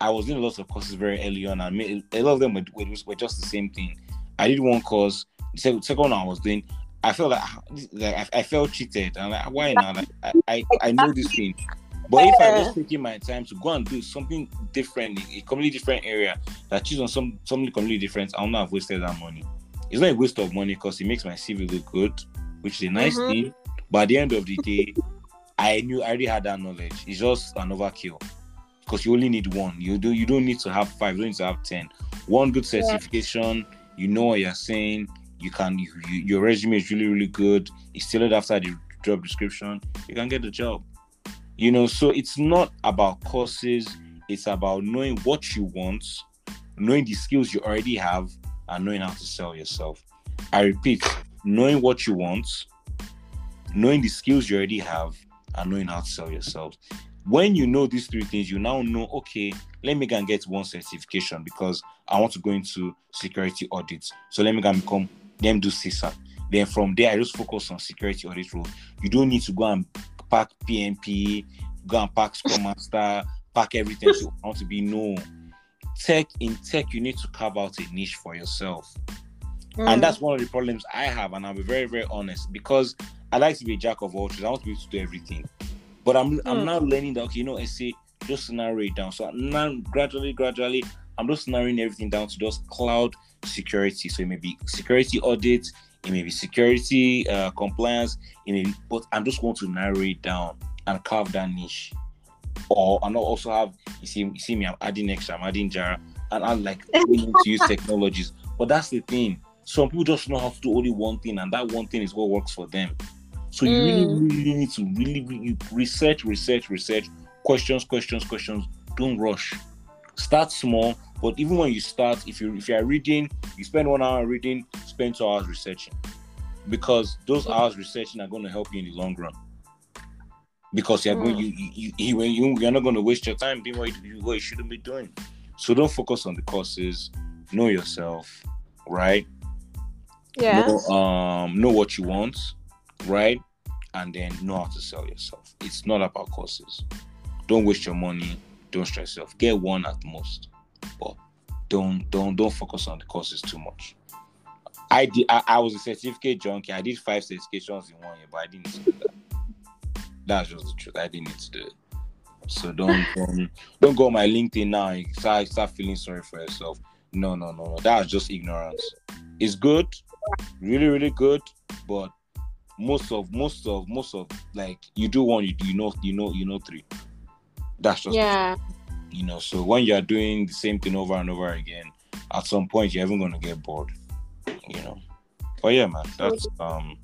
I was doing lots of courses very early on and a lot of them were, were just the same thing. I did one course, the second one I was doing, I felt like, like I, I, felt cheated. I'm like, why now? Like, I, I, I know this thing. But if I was taking my time to go and do something different, a completely different area, that choose on some something completely different, I'll not have wasted that money. It's not a waste of money because it makes my CV look good, which is a nice mm-hmm. thing. But at the end of the day, I knew I already had that knowledge. It's just an overkill because you only need one. You do you don't need to have five. You don't need to have ten. One good certification. Yeah. You know what you're saying you can you, you, your resume is really really good it's tailored after the job description you can get the job you know so it's not about courses it's about knowing what you want knowing the skills you already have and knowing how to sell yourself i repeat knowing what you want knowing the skills you already have and knowing how to sell yourself when you know these three things you now know okay let me go and get one certification because i want to go into security audits so let me go and become them do CISA. Then from there, I just focus on security audit role. You don't need to go and pack PMP, go and pack Scrum Master, pack everything you want to be known. Tech in tech, you need to carve out a niche for yourself. Mm. And that's one of the problems I have, and I'll be very, very honest because I like to be a jack of all trades. I want to be able to do everything. But I'm mm. I'm now learning that okay, you know, I say just narrow it down. So now gradually, gradually, I'm just narrowing everything down to just cloud security. So it may be security audits, it may be security uh, compliance, it may be, but I'm just going to narrow it down and carve that niche. Or I and also have you see you see me, I'm adding extra, I'm adding Jira, and I'm like willing to use technologies. But that's the thing. Some people just know how to do only one thing, and that one thing is what works for them. So you really, mm. really need to really, really research, research, research, questions, questions, questions. Don't rush. Start small, but even when you start, if you if you are reading, you spend one hour reading, spend two hours researching, because those hours researching are going to help you in the long run. Because you're mm. going, you you, you, you you're not going to waste your time doing what you, what you shouldn't be doing. So don't focus on the courses. Know yourself, right? Yeah. Know, um, know what you want, right? And then know how to sell yourself. It's not about courses. Don't waste your money. Don't stress yourself. Get one at most but don't don't don't focus on the courses too much. I did. I, I, was a certificate junkie. I did five certifications in one year, but I didn't do that. That's just the truth. I didn't need to do it. So don't don't, don't go on my LinkedIn now and start start feeling sorry for yourself. No, no, no, no. That's just ignorance. It's good, really, really good, but most of most of most of like you do one, you you know you know you know three. That's just yeah. you know so when you're doing the same thing over and over again at some point you're even going to get bored you know. But yeah man that's um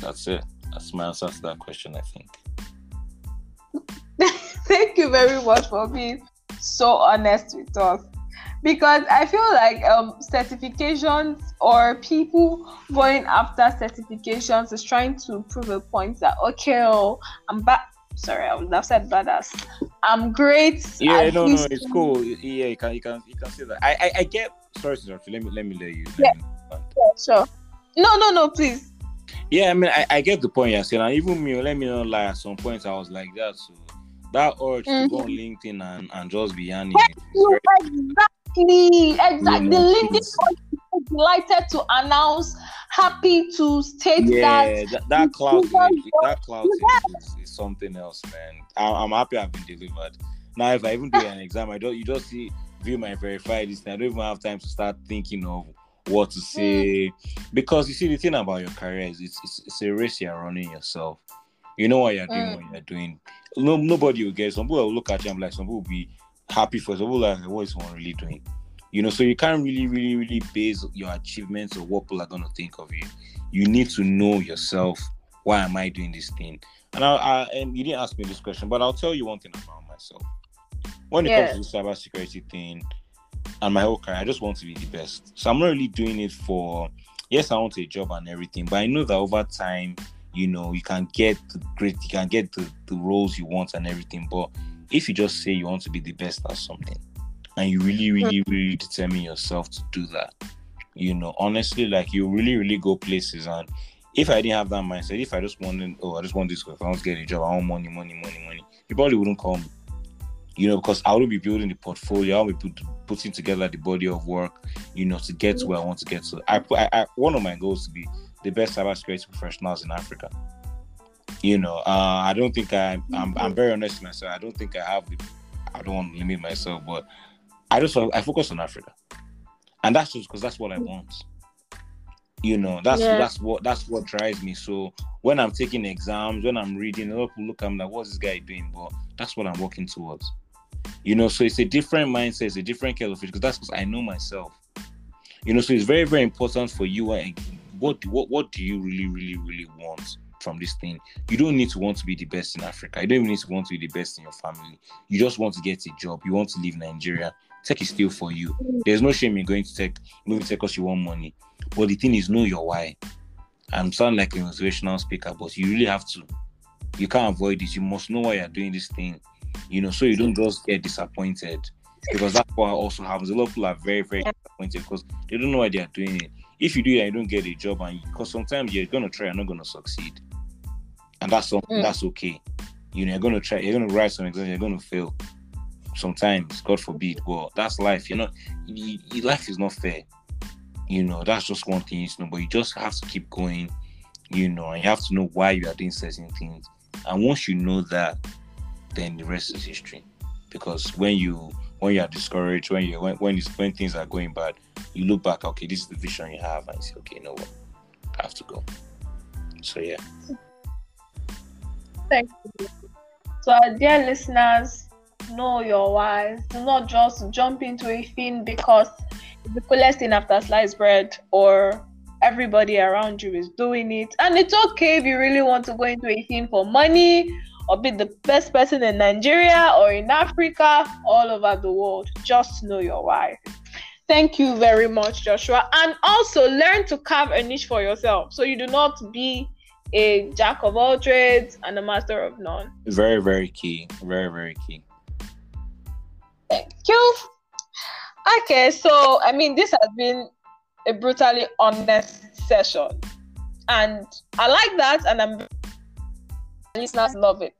that's it. That's my answer to that question i think. Thank you very much for being so honest with us because I feel like um, certifications or people going after certifications is trying to prove a point that okay, oh, I'm back sorry, I would have said badass. I'm great. Yeah, no, no, it's cool. Yeah, you can, you can, you can say that. I, I, I get. Sorry, you. Let me, let me let you. let Yeah. me- Yeah, sure. No, no, no, please. Yeah, I mean, I, I get the point you're saying, and even me, let me not lie. At some point, I was like that. So that urge to go on LinkedIn and, and just be yanning. is You very- exactly, exactly. The Yeah, LinkedIn it's- coach is delighted to announce, happy to state that. Yeah, that, that cloud, that cloud is, is, something else, man. I'm, I'm happy I've been delivered. Now, if I even do an exam, I don't. You just see view my verified list. I don't even have time to start thinking of what to say because you see the thing about your career is it's, it's, it's a race you're running yourself. You know what you're doing Mm. when you're doing. No, nobody will get. Some people will look at you and be like, some people will be happy for. Some people like, what is one really doing? You know, so you can't really, really, really base your achievements or what people are gonna think of you. You need to know yourself. Why am I doing this thing? And I, I and you didn't ask me this question, but I'll tell you one thing about myself. When it Yeah. comes to the cybersecurity thing and my whole career, I just want to be the best. So I'm not really doing it for yes, I want a job and everything, but I know that over time, you know, you can get the great, you can get the, the roles you want and everything. But if you just say you want to be the best at something and you really, really, hmm. really determine yourself to do that, you know, honestly, like you really, really go places. And if I didn't have that mindset, if I just wanted, oh, I just want this, if I want to get a job, I want money, money, money, money, you probably wouldn't call me. You know, because I would be building the portfolio, I'll be put, putting together the body of work, you know, to get to where I want to get to. I, put- I, I one of my goals to be the best cybersecurity professionals in Africa. You know, uh, I don't think I, I'm, I'm very honest with myself. I don't think I have the, I don't want to limit myself, but I just, I focus on Africa, and that's just because that's what I want. You know, that's Yeah. that's what that's what drives me. So when I'm taking exams, when I'm reading, a lot of people look at me like, "What's this guy doing?" But that's what I'm working towards. You know, so it's a different mindset, it's a different kind of fish because that's because I know myself. You know, so it's very, very important for you. What what what do you really, really, really want from this thing? You don't need to want to be the best in Africa. You don't even need to want to be the best in your family. You just want to get a job. You want to leave Nigeria. Tech is still for you. There's no shame in going to tech, moving tech because you want money. But the thing is, know your why. I'm sound like a motivational speaker, but you really have to. You can't avoid this. You must know why you're doing this thing. You know, so you don't just get disappointed. Because that's what also happens. A lot of people are very, very disappointed because they don't know why they are doing it. If you do that, you don't get a job, and because sometimes you're gonna try, you're not gonna succeed, and that's something Mm. that's okay. You know, you're gonna try, you're gonna write some exams, you're gonna fail. Sometimes, God forbid, but that's life. You're not, you, you- life is not fair. You know, that's just one thing you know. But you just have to keep going. You know, and you have to know why you are doing certain things. And once you know that, then the rest is history. Because when you when you are discouraged, when you when when, when things are going bad, you look back, okay, this is the vision you have, and you say, okay, you know what, I have to go. So yeah, So, dear listeners, know your why. Do not just jump into a thing because it's the coolest thing after sliced bread or everybody around you is doing it. And it's okay if you really want to go into a thing for money or be the best person in Nigeria or in Africa, all over the world. Just know your why. Thank you very much, Joshua. And also learn to carve a niche for yourself so you do not be a jack of all trades and a master of none. very very key, very very key. Thank you. Okay, so I mean, this has been a brutally honest session, and I like that, and I'm listeners love it.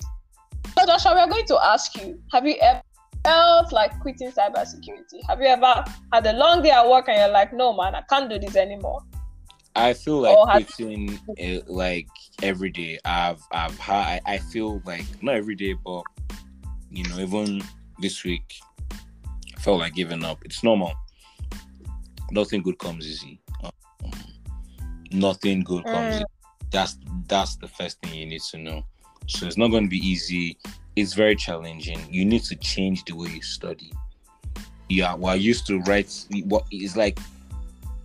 So, Joshua, we're going to ask you: Have you ever felt like quitting cybersecurity? Have you ever had a long day at work and you're like, "No, man, I can't do this anymore"? I feel like Or has- quitting uh, like every day. I've I've had I, I feel like not every day, but you know, even this week, I felt like giving up. It's normal. Nothing good comes easy. Um, nothing good comes. Mm. easy. That's that's the first thing you need to know. So it's not going to be easy. It's very challenging. You need to change the way you study. Yeah, well, I used to write. What it's like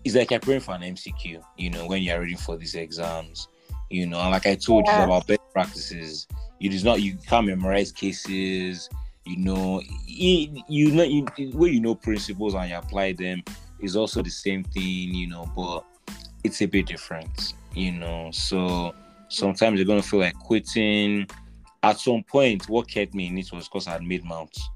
it's like you're preparing for an MCQ, you know, when you're reading for these exams, you know, and like I told Yeah. you about best practices, you just not you can't memorize cases, you know, you, you know, you, where you know principles and you apply them is also the same thing, you know, but it's a bit different, you know. So sometimes you're gonna feel like quitting. at some point, what kept me in it was because I had made mounts.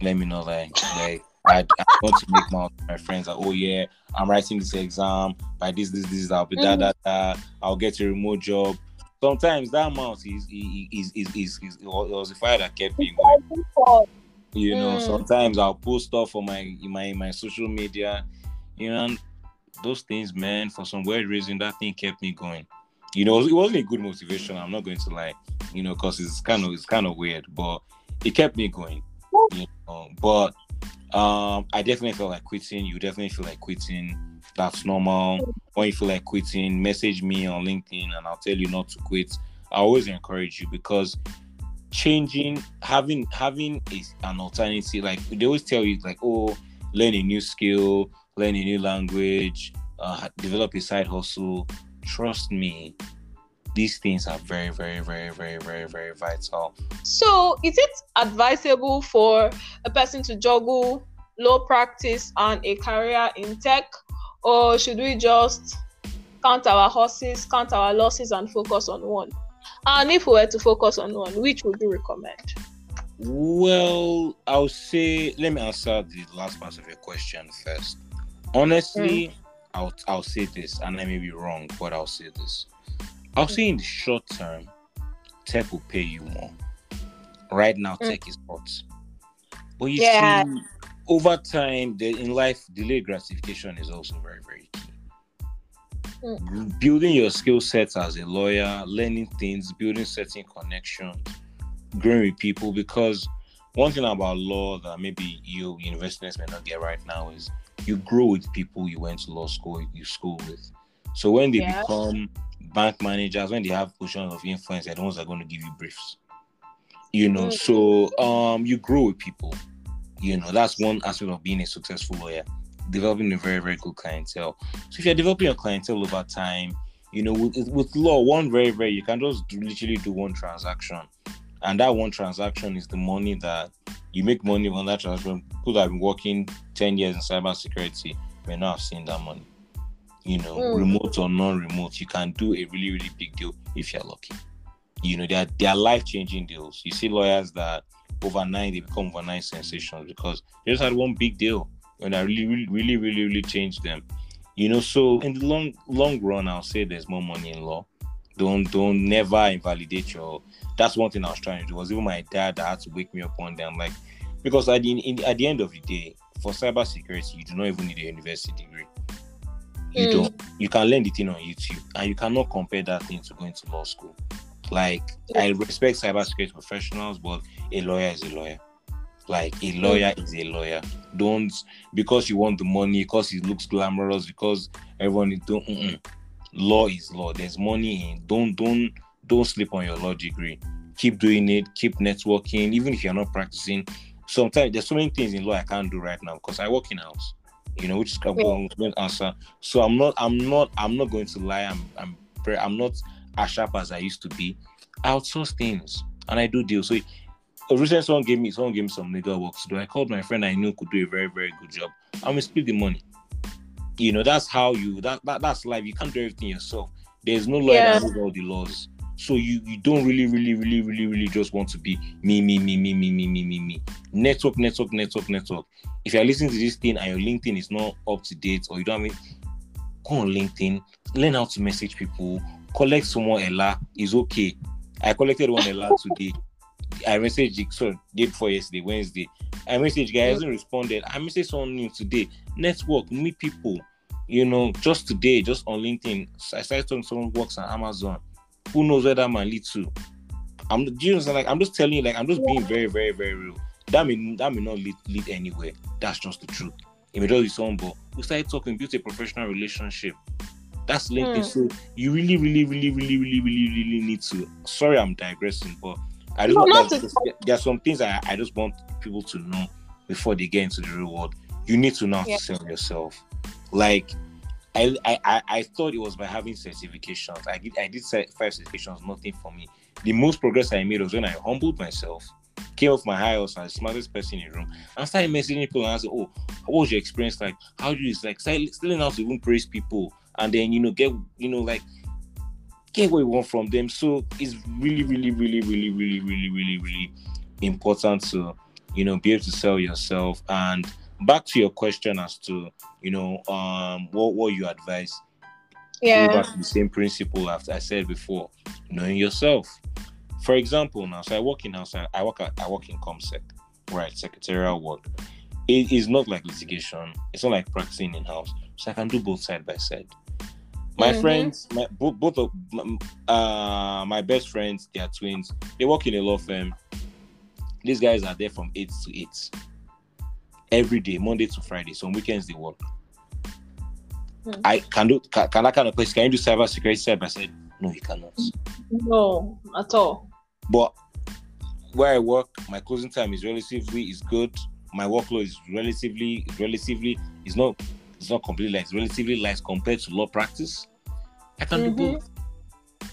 Let me know, like, like I, I want to make with my friends. Like, oh yeah, I'm writing this exam. By this, this, this, I'll be da da da. I'll get a remote job. Sometimes that mount is is is is, is, it was the fire that kept me going. You know, Mm. sometimes I'll post stuff on my in my my social media. You know, and those things, man. For some weird reason, that thing kept me going. You know, it wasn't a good motivation. I'm not going to lie. You know, because it's kind of it's kind of weird, but it kept me going. You know, but um, I definitely feel like quitting. You definitely feel like quitting. That's normal. When you feel like quitting, message me on LinkedIn, and I'll tell you not to quit. I always encourage you because changing, having having a, an alternative, like they always tell you, like oh, learn a new skill, learn a new language, uh, develop a side hustle. Trust me, these things are very, very, very, very, very, very vital. So, is it advisable for a person to juggle low practice and a career in tech, or should we just count our horses, count our losses, and focus on one? And if we were to focus on one, which would you recommend? Well, I'll say let me answer the last part of your question first. Honestly, mm. I'll I'll say this, and I may be wrong, but I'll say this. I'll say in the short term, tech will pay you more. Right now, Mm. tech is hot. But you Yeah. see, over time, the, in life, delayed gratification is also very, very key. Building your skill sets as a lawyer, learning things, building certain connections, growing with people. Because one thing about law that maybe you universities may not get right now is you grow with people you went to law school, you school with. So when they Yeah. become bank managers, when they have positions of influence, they're the ones that are going to give you briefs. You know, Mm. so um you grow with people. You know, that's one aspect of being a successful lawyer. Developing a very, very good clientele. So if you're developing your clientele over time, you know, with, with law, one very, very you can just do, literally do one transaction. And that one transaction is the money that you make money on that transaction. People that have been working 10 years in cybersecurity may not have seen that money. You know, Mm. remote or non-remote, you can do a really, really big deal if you're lucky. You know, they are they are life-changing deals. You see lawyers that overnight they become overnight sensations because they just had one big deal and that really, really, really, really, really changed them. You know, so in the long long run, I'll say there's more money in law. Don't don't never invalidate your. That's one thing I was trying to do. Was even my dad that had to wake me up one day. I'm like, because at the in, at the end of the day, for cybersecurity, you do not even need a university degree. You Mm. don't. You can learn the thing on YouTube, and you cannot compare that thing to going to law school. Like I respect cybersecurity professionals, but a lawyer is a lawyer. Like a lawyer is a lawyer. Don't because you want the money, because it looks glamorous, because everyone is doing. mm-mm. Law is law. There's money in. Don't don't don't sleep on your law degree. Keep doing it. Keep networking, even if you're not practicing. Sometimes there's so many things in law I can't do right now because I work in house. You know, which is I'm going to answer. So I'm not. I'm not. I'm not going to lie. I'm. I'm. Very, I'm not as sharp as I used to be. I outsource things and I do deals. So recently someone gave me someone gave me some legal work to do. I called my friend I knew could do a very, very good job. And we split the money. You know, that's how you that, that that's life. You can't do everything yourself. There's no lawyer Yeah. that knows all the laws. So you you don't really, really, really, really, really just want to be me, me, me, me, me, me, me, me, me. Network, network, network, network. If you're listening to this thing and your LinkedIn is not up to date or you don't have it, go on LinkedIn, learn how to message people, collect someone Ella is okay. I collected one Ella today. I messaged sorry, day before yesterday, Wednesday. I messaged guy hasn't responded. I messaged someone new today. Network, meet people. You know, just today, just on LinkedIn, I started talking to someone who works on Amazon. Who knows where that man lead to? I'm do you understand? Like I'm just telling you, like I'm just being very, very, very real. That may that may not lead, lead anywhere. That's just the truth. It may just be someone, but we started talking, built a professional relationship. That's LinkedIn. Hmm. So you really, really, really, really, really, really, really need to. Sorry, I'm digressing, but I just No, want not there's, there are some things I, I just want people to know before they get into the real world. You need to know how Yeah. to sell yourself. Like I, I I thought it was by having certifications. I did I did five certifications, nothing for me. The most progress I made was when I humbled myself, came off my high horse as the smartest person in the room, and started messaging people and I said, Oh, what was your experience like? How do you like still how to even praise people and then you know get you know like get what you want from them. So it's really, really, really, really, really, really, really, really important to you know be able to sell yourself. And back to your question as to you know um what what you advise. Yeah. Back to the same principle as I said before, knowing yourself. For example, now, so I work in house, I work at, I work in ComSec, right? Secretarial work. It is not like litigation. It's not like practicing in house. So I can do both side by side. My Mhm. friends, my, both, both of uh, my best friends, they are twins. They work in a law firm. These guys are there from eight to eight every day, Monday to Friday. So on weekends they work. Hmm. I can do can, can that kind of place. Can you do cyber security side by side? No, you cannot. No, at all. But where I work, my closing time is relatively is good. My workload is relatively relatively is not it's not completely light, it's relatively light compared to law practice. I can Mhm. do both.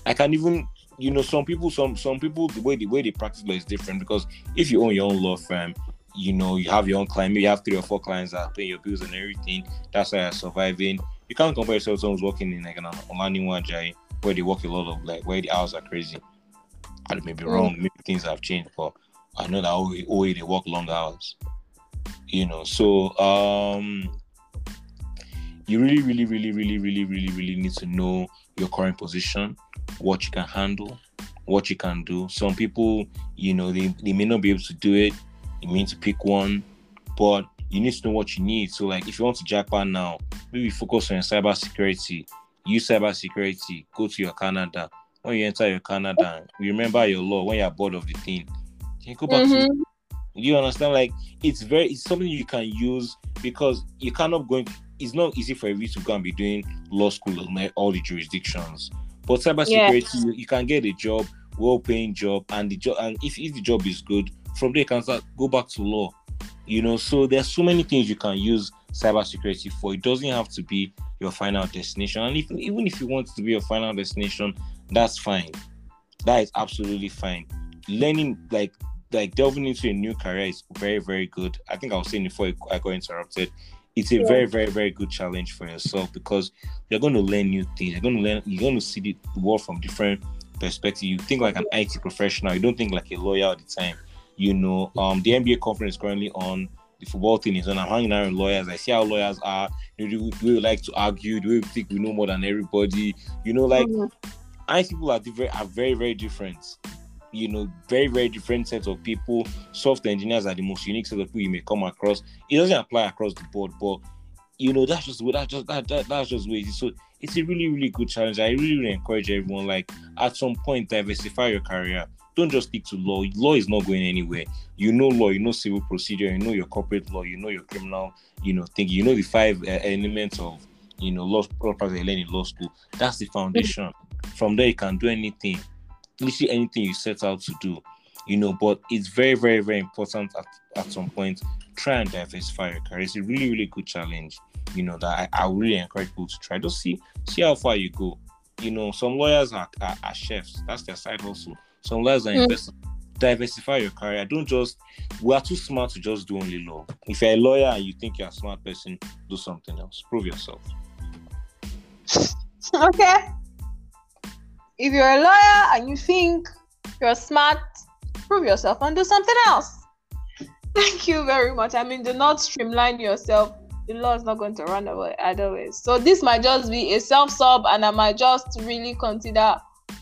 I can even you know some people some some people the way the way they practice law is different because if you own your own law firm, you know you have your own client, maybe you have three or four clients that are paying your bills and everything. That's why you're surviving. You can't compare yourself to someone who's working in like an Olaniwun Ajayi where they work a lot of like where the hours are crazy. I may be Mm. wrong, maybe things have changed, but I know that OA they work long hours. You know, so um you really, really, really, really, really, really, really need to know your current position, what you can handle, what you can do. Some people, you know, they, they may not be able to do it. You mean to pick one, but you need to know what you need. So, like, if you want to Japan now, maybe focus on your cyber security. Use cyber security. Go to your Canada. When you enter your Canada, remember your law. When you're bored of the thing, you go back to Mhm. you understand? Like it's very it's something you can use because you cannot go. It's not easy for you to go and be doing law school in all the jurisdictions. But cybersecurity, you, you can get a job, well-paying job, and the job, and if, if the job is good, from there you can start go back to law. You know, so there's so many things you can use cybersecurity for. It doesn't have to be your final destination, and if, even if you want it to be your final destination, that's fine. That is absolutely fine. Learning like like delving into a new career is very very good i think i was saying before i got interrupted it's a Yeah. very very very good challenge for yourself because you're going to learn new things you're going to learn you're going to see the world from different perspective. you think like an it professional you don't think like a lawyer all the time you know um the nba conference is currently on the football thing is on i'm hanging out with lawyers i see how lawyers are you know, do, we like to argue do we think we know more than everybody you know like Mhm. think people are different are very very different. You know, very very different sets of people. Software engineers are the most unique set of people you may come across. It doesn't apply across the board, but you know that's just that's just that, that that's just way. it is. So it's a really really good challenge. I really really encourage everyone like at some point diversify your career. Don't just stick to law. Law is not going anywhere. You know law, you know civil procedure, you know your corporate law, you know your criminal, you know thing, you know the five uh, elements of you know law practice you learn in law school. That's the foundation. From there you can do anything literally anything you set out to do you know. But it's very very very important at, at some point try and diversify your career. It's a really really good challenge you know that I, I really encourage people to try. Just see see how far you go. You know some lawyers are, are, are chefs. That's their side hustle some lawyers are Mm. diversify your career don't just we are too smart to just do only law if you're a lawyer and you think you're a smart person do something else prove yourself Okay. If you're a lawyer and you think you're smart, prove yourself and do something else. Thank you very much. I mean, do not streamline yourself. The law is not going to run away either way. So this might just be a self-sub, and I might just really consider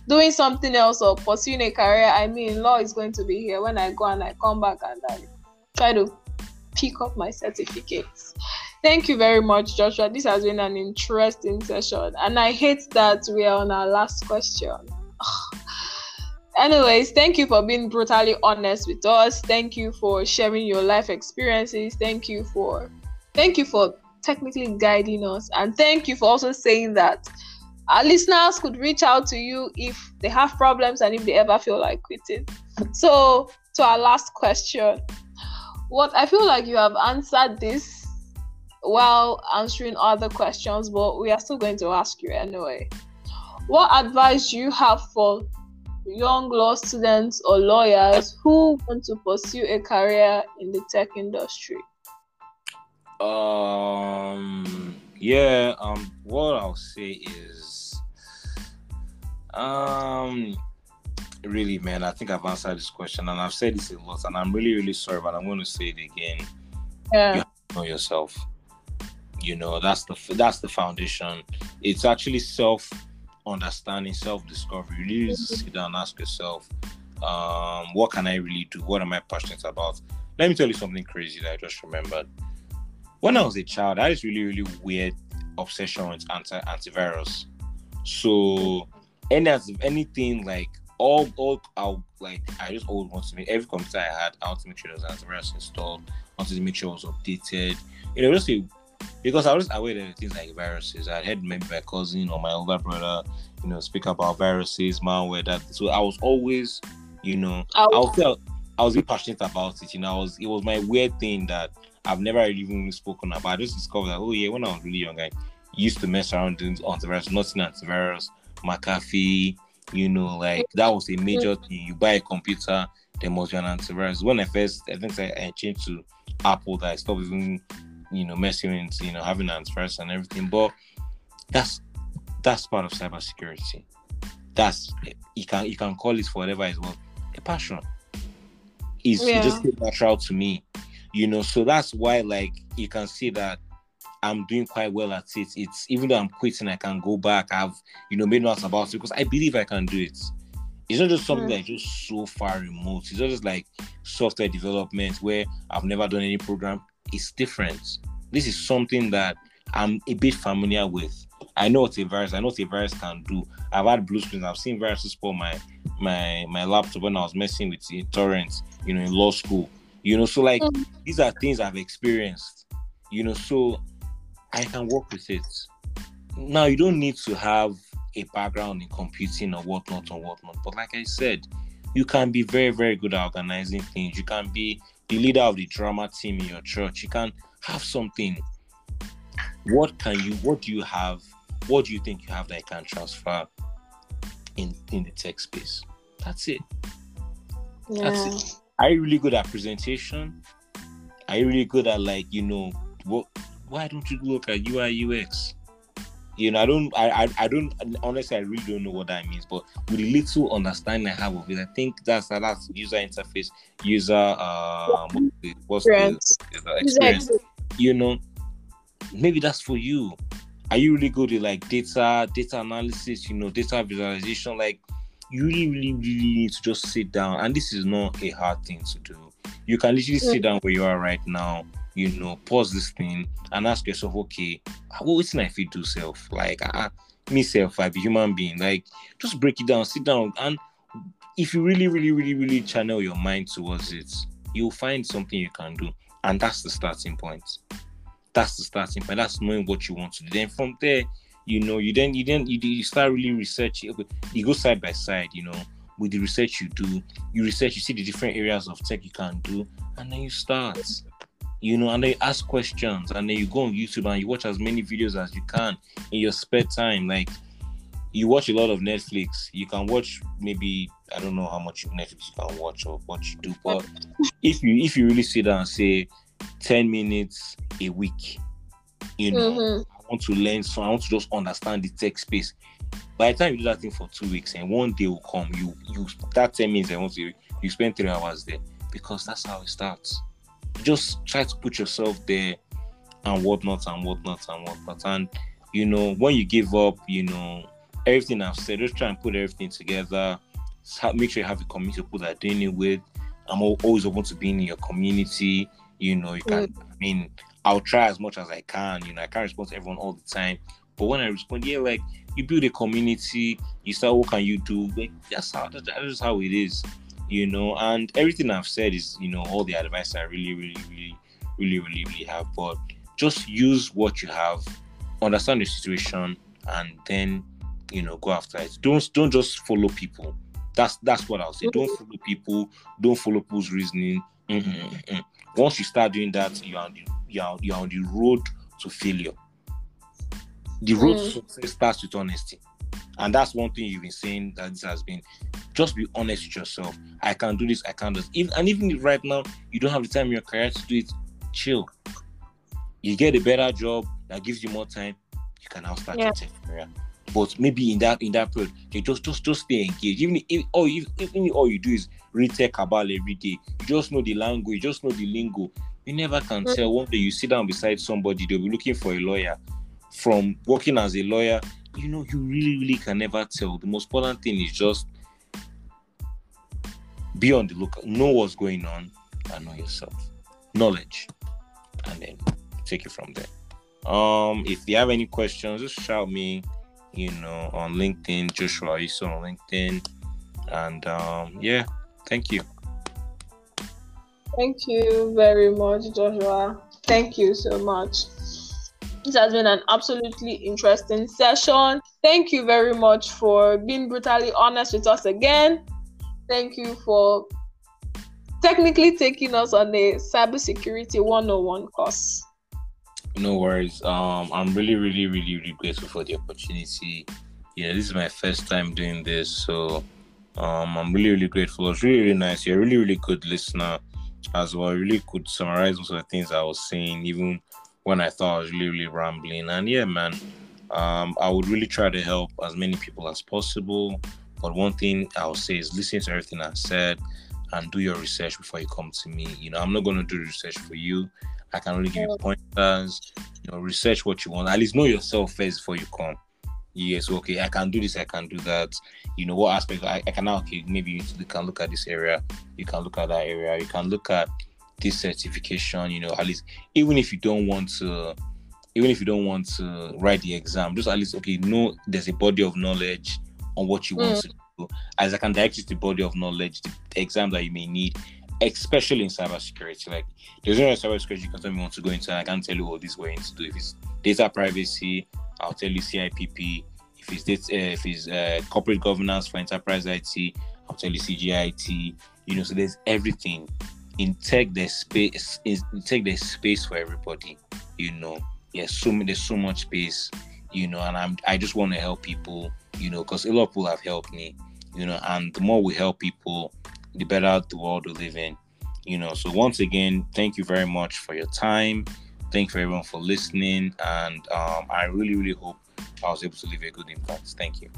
doing something else or pursuing a career. I mean, law is going to be here when I go and I come back and I try to pick up my certificates. Thank you very much, Joshua. This has been an interesting session, and I hate that we are on our last question. Anyways, thank you for being brutally honest with us. Thank you for sharing your life experiences. Thank you for thank you for technically guiding us, and thank you for also saying that our listeners could reach out to you if they have problems and if they ever feel like quitting. So, to our last question, what I feel like you have answered this while answering other questions, but we are still going to ask you anyway. What advice do you have for young law students or lawyers who want to pursue a career in the tech industry? Um. Yeah. Um. What I'll say is, Um, really, man, I think I've answered this question, and I've said this a lot, and I'm really, really sorry, but I'm going to say it again. Yeah. You know yourself. You know that's the that's the foundation. It's actually self understanding, self discovery. You really need to sit down and ask yourself, um, what can I really do? What am I passionate about? Let me tell you something crazy that I just remembered. When I was a child, I had this really, really weird obsession with anti antivirus. So any as of anything like all all I like I just always want to make every computer I had, I want to make sure there was antivirus installed, I wanted to make sure it was updated. You know, just a, because I was aware of things like viruses. I had maybe my cousin or my older brother, you know, speak about viruses, malware, that so I was always, you know, oh. I was I was really passionate about it. You know, I was it was my weird thing that I've never really even spoken about. I just discovered that oh yeah, when I was really young, I used to mess around doing antivirus, nothing antivirus, McAfee, you know, like that was a major mm-hmm. thing. You buy a computer, there must be an antivirus. When I first, I think I, I changed to Apple, that I stopped even, you know, messing with, you know, having antivirus and everything. But that's that's part of cybersecurity. That's you can you can call it for whatever it's worth. A passion. Is yeah. just natural to me, you know. So that's why, like, you can see that I'm doing quite well at it. It's even though I'm quitting, I can go back. I've you know made notes about it because I believe I can do it. It's not just something mm. that's just so far remote. It's not just like software development where I've never done any program. It's different. This is something that I'm a bit familiar with. I know what a virus. I know what a virus can do. I've had blue screens. I've seen viruses spoil my my my laptop when I was messing with the torrents. You know, in law school. You know, so like mm. these are things I've experienced. You know, so I can work with it. Now you don't need to have a background in computing or whatnot or whatnot. But like I said, you can be very, very good at organizing things. You can be the leader of the drama team in your church. You can have something. What can you what do you have? What do you think you have that you can transfer in in the tech space? That's it. Yeah. That's it. Are you really good at presentation? Are you really good at like, you know, what why don't you look at UI UX? You know, I don't, I, I, I don't, honestly, I really don't know what that means. But with the little understanding I have of it, I think that's that's user interface, user, um, what's the, the experience? You know, maybe that's for you. Are you really good at like data, data analysis? You know, data visualization. Like, you really, really, really need to just sit down, and this is not a hard thing to do. You can literally sit down where you are right now you know, pause this thing and ask yourself, okay, what can I fit do self? Like, uh, me self, I be human being. Like, just break it down, sit down, and if you really, really, really, really channel your mind towards it, you'll find something you can do, and that's the starting point. That's the starting point. That's knowing what you want to do. Then from there, you know, you then you then you, you start really researching. You go side by side, you know, with the research you do. You research, you see the different areas of tech you can do, and then you start you know, and they ask questions, and then you go on YouTube and you watch as many videos as you can in your spare time. Like you watch a lot of Netflix, you can watch maybe I don't know how much Netflix you can watch or what you do, but if you if you really sit down and say ten minutes a week, you know, mm-hmm. I want to learn, so I want to just understand the tech space. By the time you do that thing for two weeks, and one day will come, you you that ten minutes I want to you spend three hours there because that's how it starts just try to put yourself there and whatnot and whatnot and whatnot. And you know, when you give up, you know, everything I've said, just try and put everything together. Make sure you have a community of people that are doing it with. I'm always open to being in your community. You know, you can. Mm. I mean, I'll try as much as I can. You know, I can't respond to everyone all the time, but when I respond, yeah, like you build a community, you start. What can you do? Like that's how that's how it is you know, and everything I've said is, you know, all the advice I really, really, really, really, really, really have. But just use what you have, understand the situation, and then, you know, go after it. Don't don't just follow people. That's that's what I'll say. Don't follow people. Don't follow people's reasoning. Mm-hmm. Once you start doing that, you're on the, you're, you're on the road to failure. The road mm. to success starts with honesty. And that's one thing you've been saying that this has been just be honest with yourself. I can do this, I can't do this. And even if right now you don't have the time in your career to do it, chill. You get a better job that gives you more time, you can now start yeah. your tech career. but maybe in that in that period, you just just just stay engaged. Even if all you even all you do is read tech about every day, you just know the language, just know the lingo. You never can Mm. tell. One day you sit down beside somebody, they'll be looking for a lawyer. From working as a lawyer, you know, you really, really can never tell. The most important thing is just be on the lookout, know what's going on, and know yourself. Knowledge, and then take it from there. Um, if you have any questions, just shout me, you know, on LinkedIn, Joshua Oyitso on LinkedIn. And um, yeah, thank you. Thank you very much, Joshua. Thank you so much. This has been an absolutely interesting session. Thank you very much for being brutally honest with us again. Thank you for technically taking us on a cybersecurity 101 course. No worries. Um, I'm really, really, really, really grateful for the opportunity. Yeah, this is my first time doing this, so um, I'm really, really grateful. It's really, really nice. You're a really, really good listener as well. Really could summarize most of the things I was saying, even when I thought I was really, really rambling. And yeah, man, um, I would really try to help as many people as possible. But one thing I would say is listen to everything I said and do your research before you come to me. You know, I'm not going to do research for you. I can only give you pointers. You know, research what you want. At least know yourself first before you come. Yes, okay, I can do this, I can do that. You know, what aspect I, I can now, okay, maybe you can look at this area, you can look at that area, you can look at this certification, you know, at least even if you don't want to even if you don't want to write the exam, just at least okay, know there's a body of knowledge on what you want Mm. to do. As I can direct you to the body of knowledge, the exam that you may need, especially in cybersecurity. Like there's no cybersecurity you can tell me want to go into, and I can't tell you what this way to do. If it's data privacy, I'll tell you CIPP. If it's data, uh, if it's uh, corporate governance for enterprise IT, I'll tell you CGIT. You know, so there's everything in tech. There's space. In tech, there's space for everybody. You know, yes, so there's so much space. You know, and I'm I just want to help people. You know, because a lot of people have helped me. You know, and the more we help people, the better the world we live in. You know, so once again, thank you very much for your time. Thank you everyone for listening, and um, I really, really hope I was able to leave a good impact. Thank you.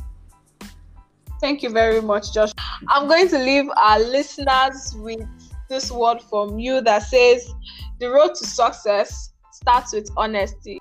Thank you very much, Josh. I'm going to leave our listeners with this word from you that says the road to success starts with honesty.